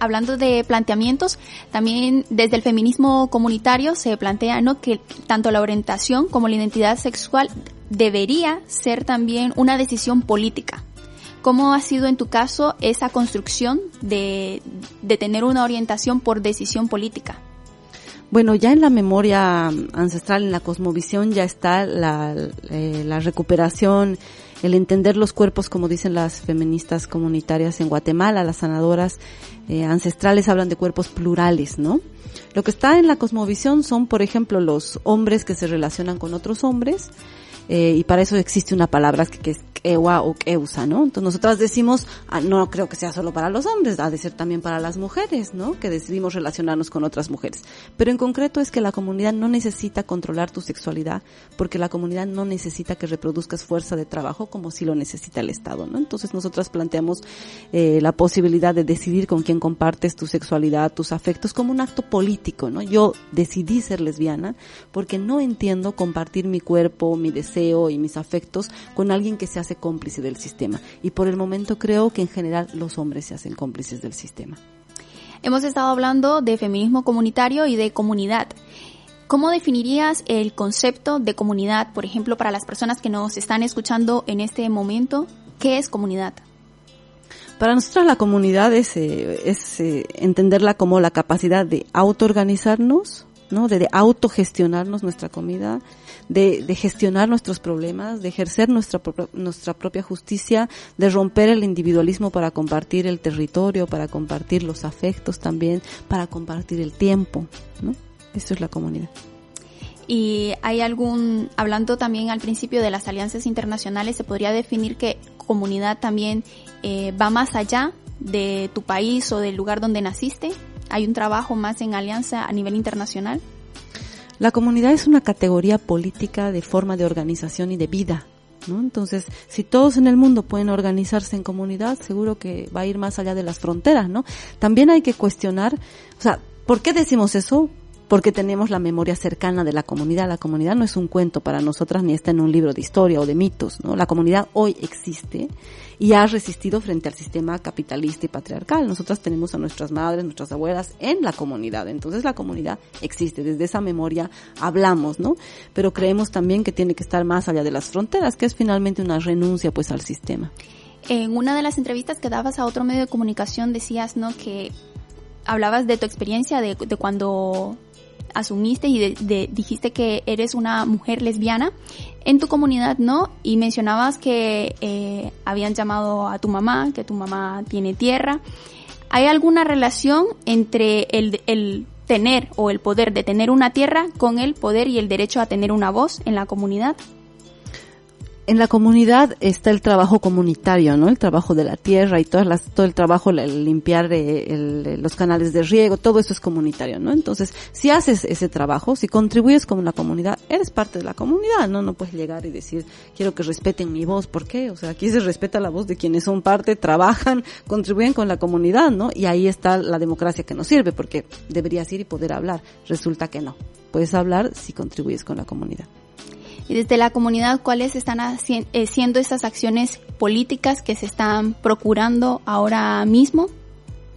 S4: hablando de planteamientos, también desde el feminismo comunitario se plantea ¿no? que tanto la orientación como la identidad sexual debería ser también una decisión política. ¿Cómo ha sido en tu caso esa construcción de, de tener una orientación por decisión política?
S7: Bueno, ya en la memoria ancestral, en la cosmovisión, ya está la, eh, la recuperación el entender los cuerpos, como dicen las feministas comunitarias en Guatemala, las sanadoras eh, ancestrales hablan de cuerpos plurales, ¿no? Lo que está en la cosmovisión son, por ejemplo, los hombres que se relacionan con otros hombres, eh, y para eso existe una palabra que, es Ewa o Eusa, ¿no? Entonces nosotras decimos, ah, no creo que sea solo para los hombres, ha de ser también para las mujeres, ¿no? Que decidimos relacionarnos con otras mujeres. Pero en concreto es que la comunidad no necesita controlar tu sexualidad, porque la comunidad no necesita que reproduzcas fuerza de trabajo como si lo necesita el Estado, ¿no? Entonces nosotras planteamos eh, la posibilidad de decidir con quién compartes tu sexualidad, tus afectos, como un acto político, ¿no? Yo decidí ser lesbiana porque no entiendo compartir mi cuerpo, mi deseo y mis afectos con alguien que se hace cómplice del sistema. Y por el momento creo que en general los hombres se hacen cómplices del sistema.
S4: Hemos estado hablando de feminismo comunitario y de comunidad. ¿Cómo definirías el concepto de comunidad, por ejemplo, para las personas que nos están escuchando en este momento? ¿Qué es comunidad?
S7: Para nosotros la comunidad es, eh, es eh, entenderla como la capacidad de autoorganizarnos, ¿no? De, autogestionarnos nuestra comida, de, gestionar nuestros problemas, de ejercer nuestra, nuestra propia justicia, de romper el individualismo para compartir el territorio, para compartir los afectos también, para compartir el tiempo, ¿no? Esto es la comunidad.
S4: Y hay algún, hablando también al principio de las alianzas internacionales, se podría definir que comunidad también eh, va más allá de tu país o del lugar donde naciste. Hay un trabajo más en alianza a nivel internacional.
S7: La comunidad es una categoría política de forma de organización y de vida. ¿No? Entonces, si todos en el mundo pueden organizarse en comunidad, seguro que va a ir más allá de las fronteras, ¿no? También hay que cuestionar, o sea, ¿por qué decimos eso? Porque tenemos la memoria cercana de la comunidad. La comunidad no es un cuento para nosotras ni está en un libro de historia o de mitos, ¿no? La comunidad hoy existe y ha resistido frente al sistema capitalista y patriarcal. Nosotras tenemos a nuestras madres, nuestras abuelas en la comunidad. Entonces la comunidad existe. Desde esa memoria hablamos, ¿no? Pero creemos también que tiene que estar más allá de las fronteras, que es finalmente una renuncia pues al sistema.
S4: En una de las entrevistas que dabas a otro medio de comunicación decías, ¿no? Que hablabas de tu experiencia de, de cuando asumiste y de, dijiste que eres una mujer lesbiana en tu comunidad, ¿no? Y mencionabas que eh, habían llamado a tu mamá, que tu mamá tiene tierra. ¿Hay alguna relación entre el, el tener o el poder de tener una tierra con el poder y el derecho a tener una voz en la comunidad?
S7: En la comunidad está el trabajo comunitario, ¿no? El trabajo de la tierra y todas las, todo el trabajo, el limpiar eh, los canales de riego, todo eso es comunitario, ¿no? Entonces, si haces ese trabajo, si contribuyes como una comunidad, eres parte de la comunidad, ¿no? No puedes llegar y decir, quiero que respeten mi voz, ¿por qué? O sea, aquí se respeta la voz de quienes son parte, trabajan, contribuyen con la comunidad, ¿no? Y ahí está la democracia que nos sirve, porque deberías ir y poder hablar. Resulta que no. Puedes hablar si contribuyes con la comunidad
S4: y desde la comunidad cuáles están eh, siendo estas acciones políticas que se están procurando ahora mismo.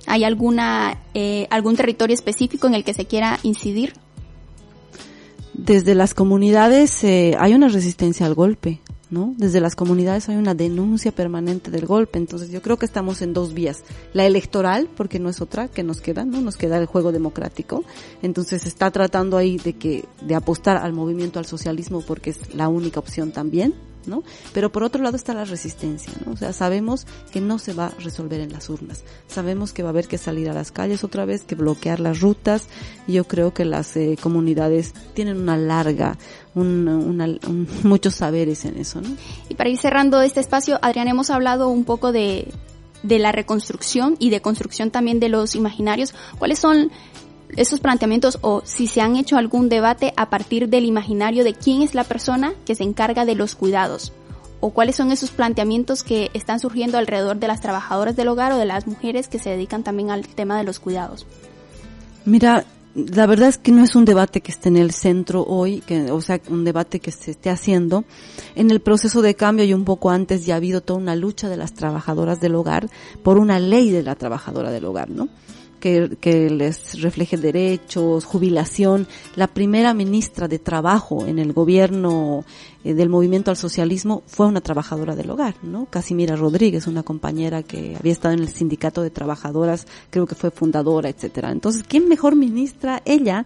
S4: ¿Hay alguna eh, algún territorio específico en el que se quiera incidir?
S7: Desde las comunidades eh, hay una resistencia al golpe. ¿No? Desde las comunidades hay una denuncia permanente del golpe, entonces yo creo que estamos en dos vías. La electoral, porque no es otra que nos queda, ¿no? Nos queda el juego democrático. Entonces está tratando ahí de que, de apostar al movimiento al socialismo porque es la única opción también, ¿no? Pero por otro lado está la resistencia, ¿no? O sea, sabemos que no se va a resolver en las urnas. Sabemos que va a haber que salir a las calles otra vez, que bloquear las rutas. Yo creo que las eh, comunidades tienen una larga, un, muchos saberes en eso, ¿no?
S4: Y para ir cerrando este espacio, Adrián, hemos hablado un poco de, de la reconstrucción y de construcción también de los imaginarios. ¿Cuáles son esos planteamientos o si se han hecho algún debate a partir del imaginario de quién es la persona que se encarga de los cuidados o cuáles son esos planteamientos que están surgiendo alrededor de las trabajadoras del hogar o de las mujeres que se dedican también al tema de los cuidados.
S7: Mira, la verdad es que no es un debate que esté en el centro hoy, que, o sea, un debate que se esté haciendo. En el proceso de cambio y un poco antes ya ha habido toda una lucha de las trabajadoras del hogar por una ley de la trabajadora del hogar, ¿no? Que, les refleje derechos, jubilación. La primera ministra de Trabajo en el gobierno eh, del movimiento al socialismo fue una trabajadora del hogar, ¿no? Casimira Rodríguez, una compañera que había estado en el sindicato de trabajadoras, creo que fue fundadora, etcétera. Entonces, ¿quién mejor ministra ella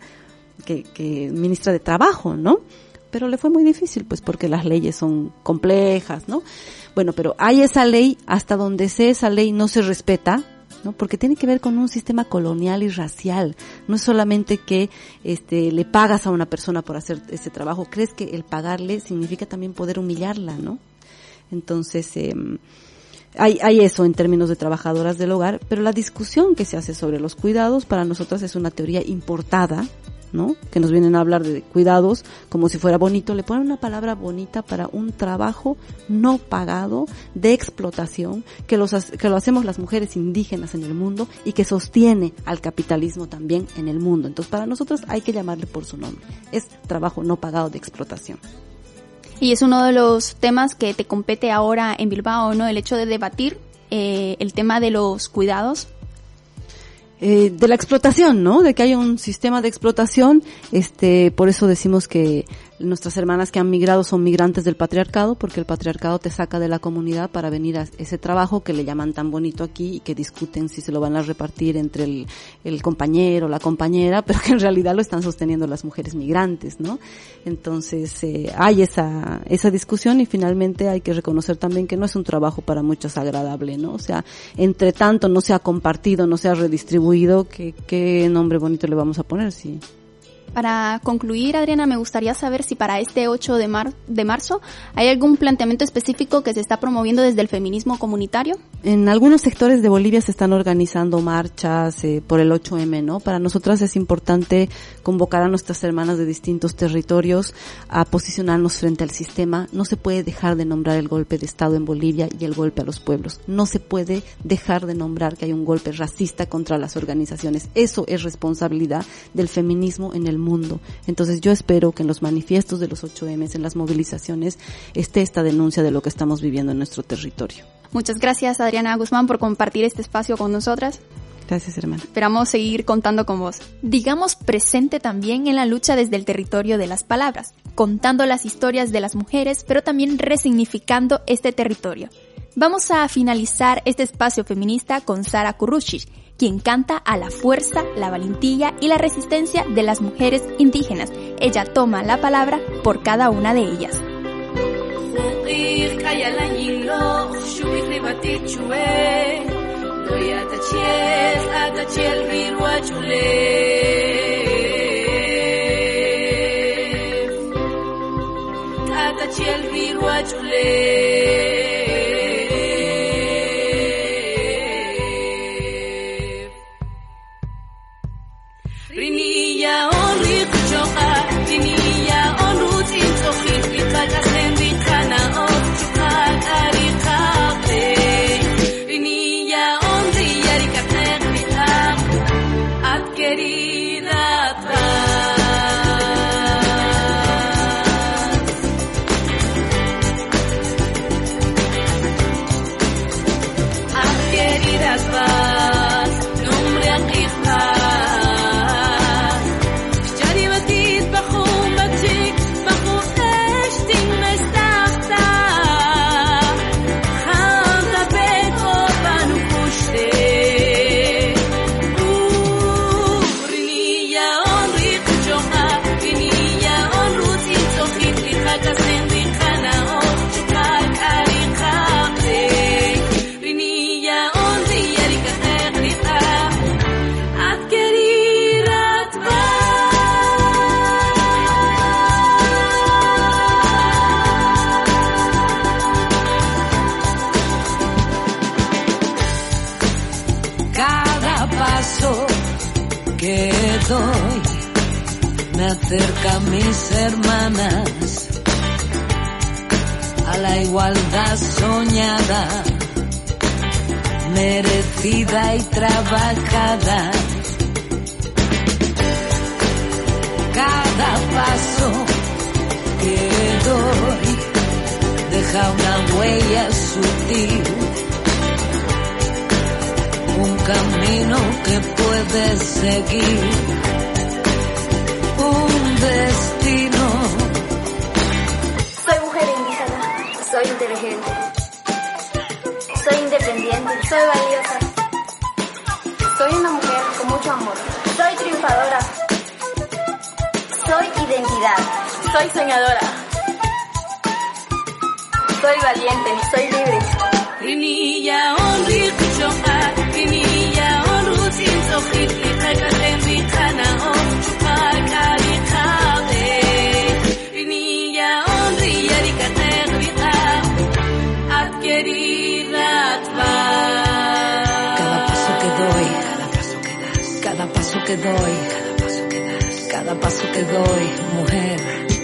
S7: que, que ministra de Trabajo, no? Pero le fue muy difícil, pues porque las leyes son complejas, ¿no? Bueno, pero hay esa ley, hasta donde sé esa ley no se respeta, ¿no? Porque tiene que ver con un sistema colonial y racial. No es solamente que este le pagas a una persona por hacer ese trabajo, crees que el pagarle significa también poder humillarla, ¿no? Entonces, eh, hay, hay eso en términos de trabajadoras del hogar, pero la discusión que se hace sobre los cuidados para nosotras es una teoría importada, ¿no? Que nos vienen a hablar de cuidados como si fuera bonito, le ponen una palabra bonita para un trabajo no pagado de explotación que, los, que lo hacemos las mujeres indígenas en el mundo y que sostiene al capitalismo también en el mundo. Entonces para nosotros hay que llamarle por su nombre. Es trabajo no pagado de explotación.
S4: Y es uno de los temas que te compete ahora en Bilbao, ¿no? El hecho de debatir eh, el tema de los cuidados
S7: eh, de la explotación, ¿no? De que haya un sistema de explotación, este, por eso decimos que nuestras hermanas que han migrado son migrantes del patriarcado, porque el patriarcado te saca de la comunidad para venir a ese trabajo que le llaman tan bonito aquí y que discuten si se lo van a repartir entre el, el compañero, la compañera, pero que en realidad lo están sosteniendo las mujeres migrantes, ¿no? Entonces, eh, hay esa, esa discusión y finalmente hay que reconocer también que no es un trabajo para muchos agradable, ¿no? O sea, entre tanto no se ha compartido, no se ha redistribuido, ¿qué, qué nombre bonito le vamos a poner? Sí.
S4: Para concluir, Adriana, me gustaría saber si para este 8 de, de marzo hay algún planteamiento específico que se está promoviendo desde el feminismo comunitario.
S7: En algunos sectores de Bolivia se están organizando marchas eh, por el 8M, ¿no? Para nosotras es importante convocar a nuestras hermanas de distintos territorios a posicionarnos frente al sistema. No se puede dejar de nombrar el golpe de Estado en Bolivia y el golpe a los pueblos. No se puede dejar de nombrar que hay un golpe racista contra las organizaciones. Eso es responsabilidad del feminismo en el mundo. Entonces yo espero que en los manifiestos de los 8M, en las movilizaciones, esté esta denuncia de lo que estamos viviendo en nuestro territorio.
S4: Muchas gracias Adriana Guzmán por compartir este espacio con nosotras.
S7: Gracias, hermana.
S4: Esperamos seguir contando con vos. Digamos presente también en la lucha desde el territorio de las palabras, contando las historias de las mujeres, pero también resignificando este territorio.
S8: Vamos a finalizar este espacio feminista con Sara Kurushich, quien canta a la fuerza, la valentía y la resistencia de las mujeres indígenas. Ella toma la palabra por cada una de ellas.
S9: Mis hermanas. A la igualdad soñada, merecida y trabajada. Cada paso que doy deja una huella sutil, un camino que puedes seguir
S10: mucho amor. Soy triunfadora. Soy identidad. Soy soñadora. Soy valiente, soy libre.
S9: Que doy, cada paso que das, cada paso que doy, mujer.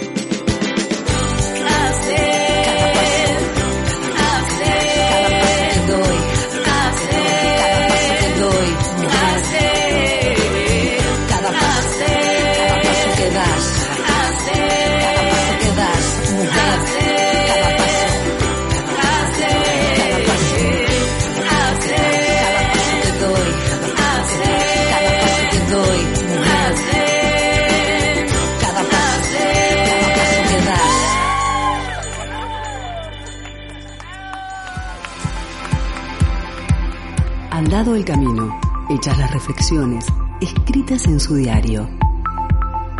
S1: El camino, hechas las reflexiones, escritas en su diario.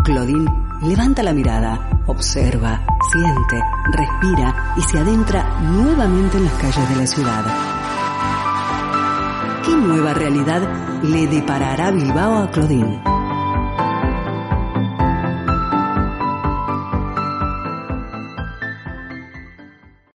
S1: Claudine levanta la mirada, observa, siente, respira y se adentra nuevamente en las calles de la ciudad. ¿Qué nueva realidad le deparará Bilbao a Claudine?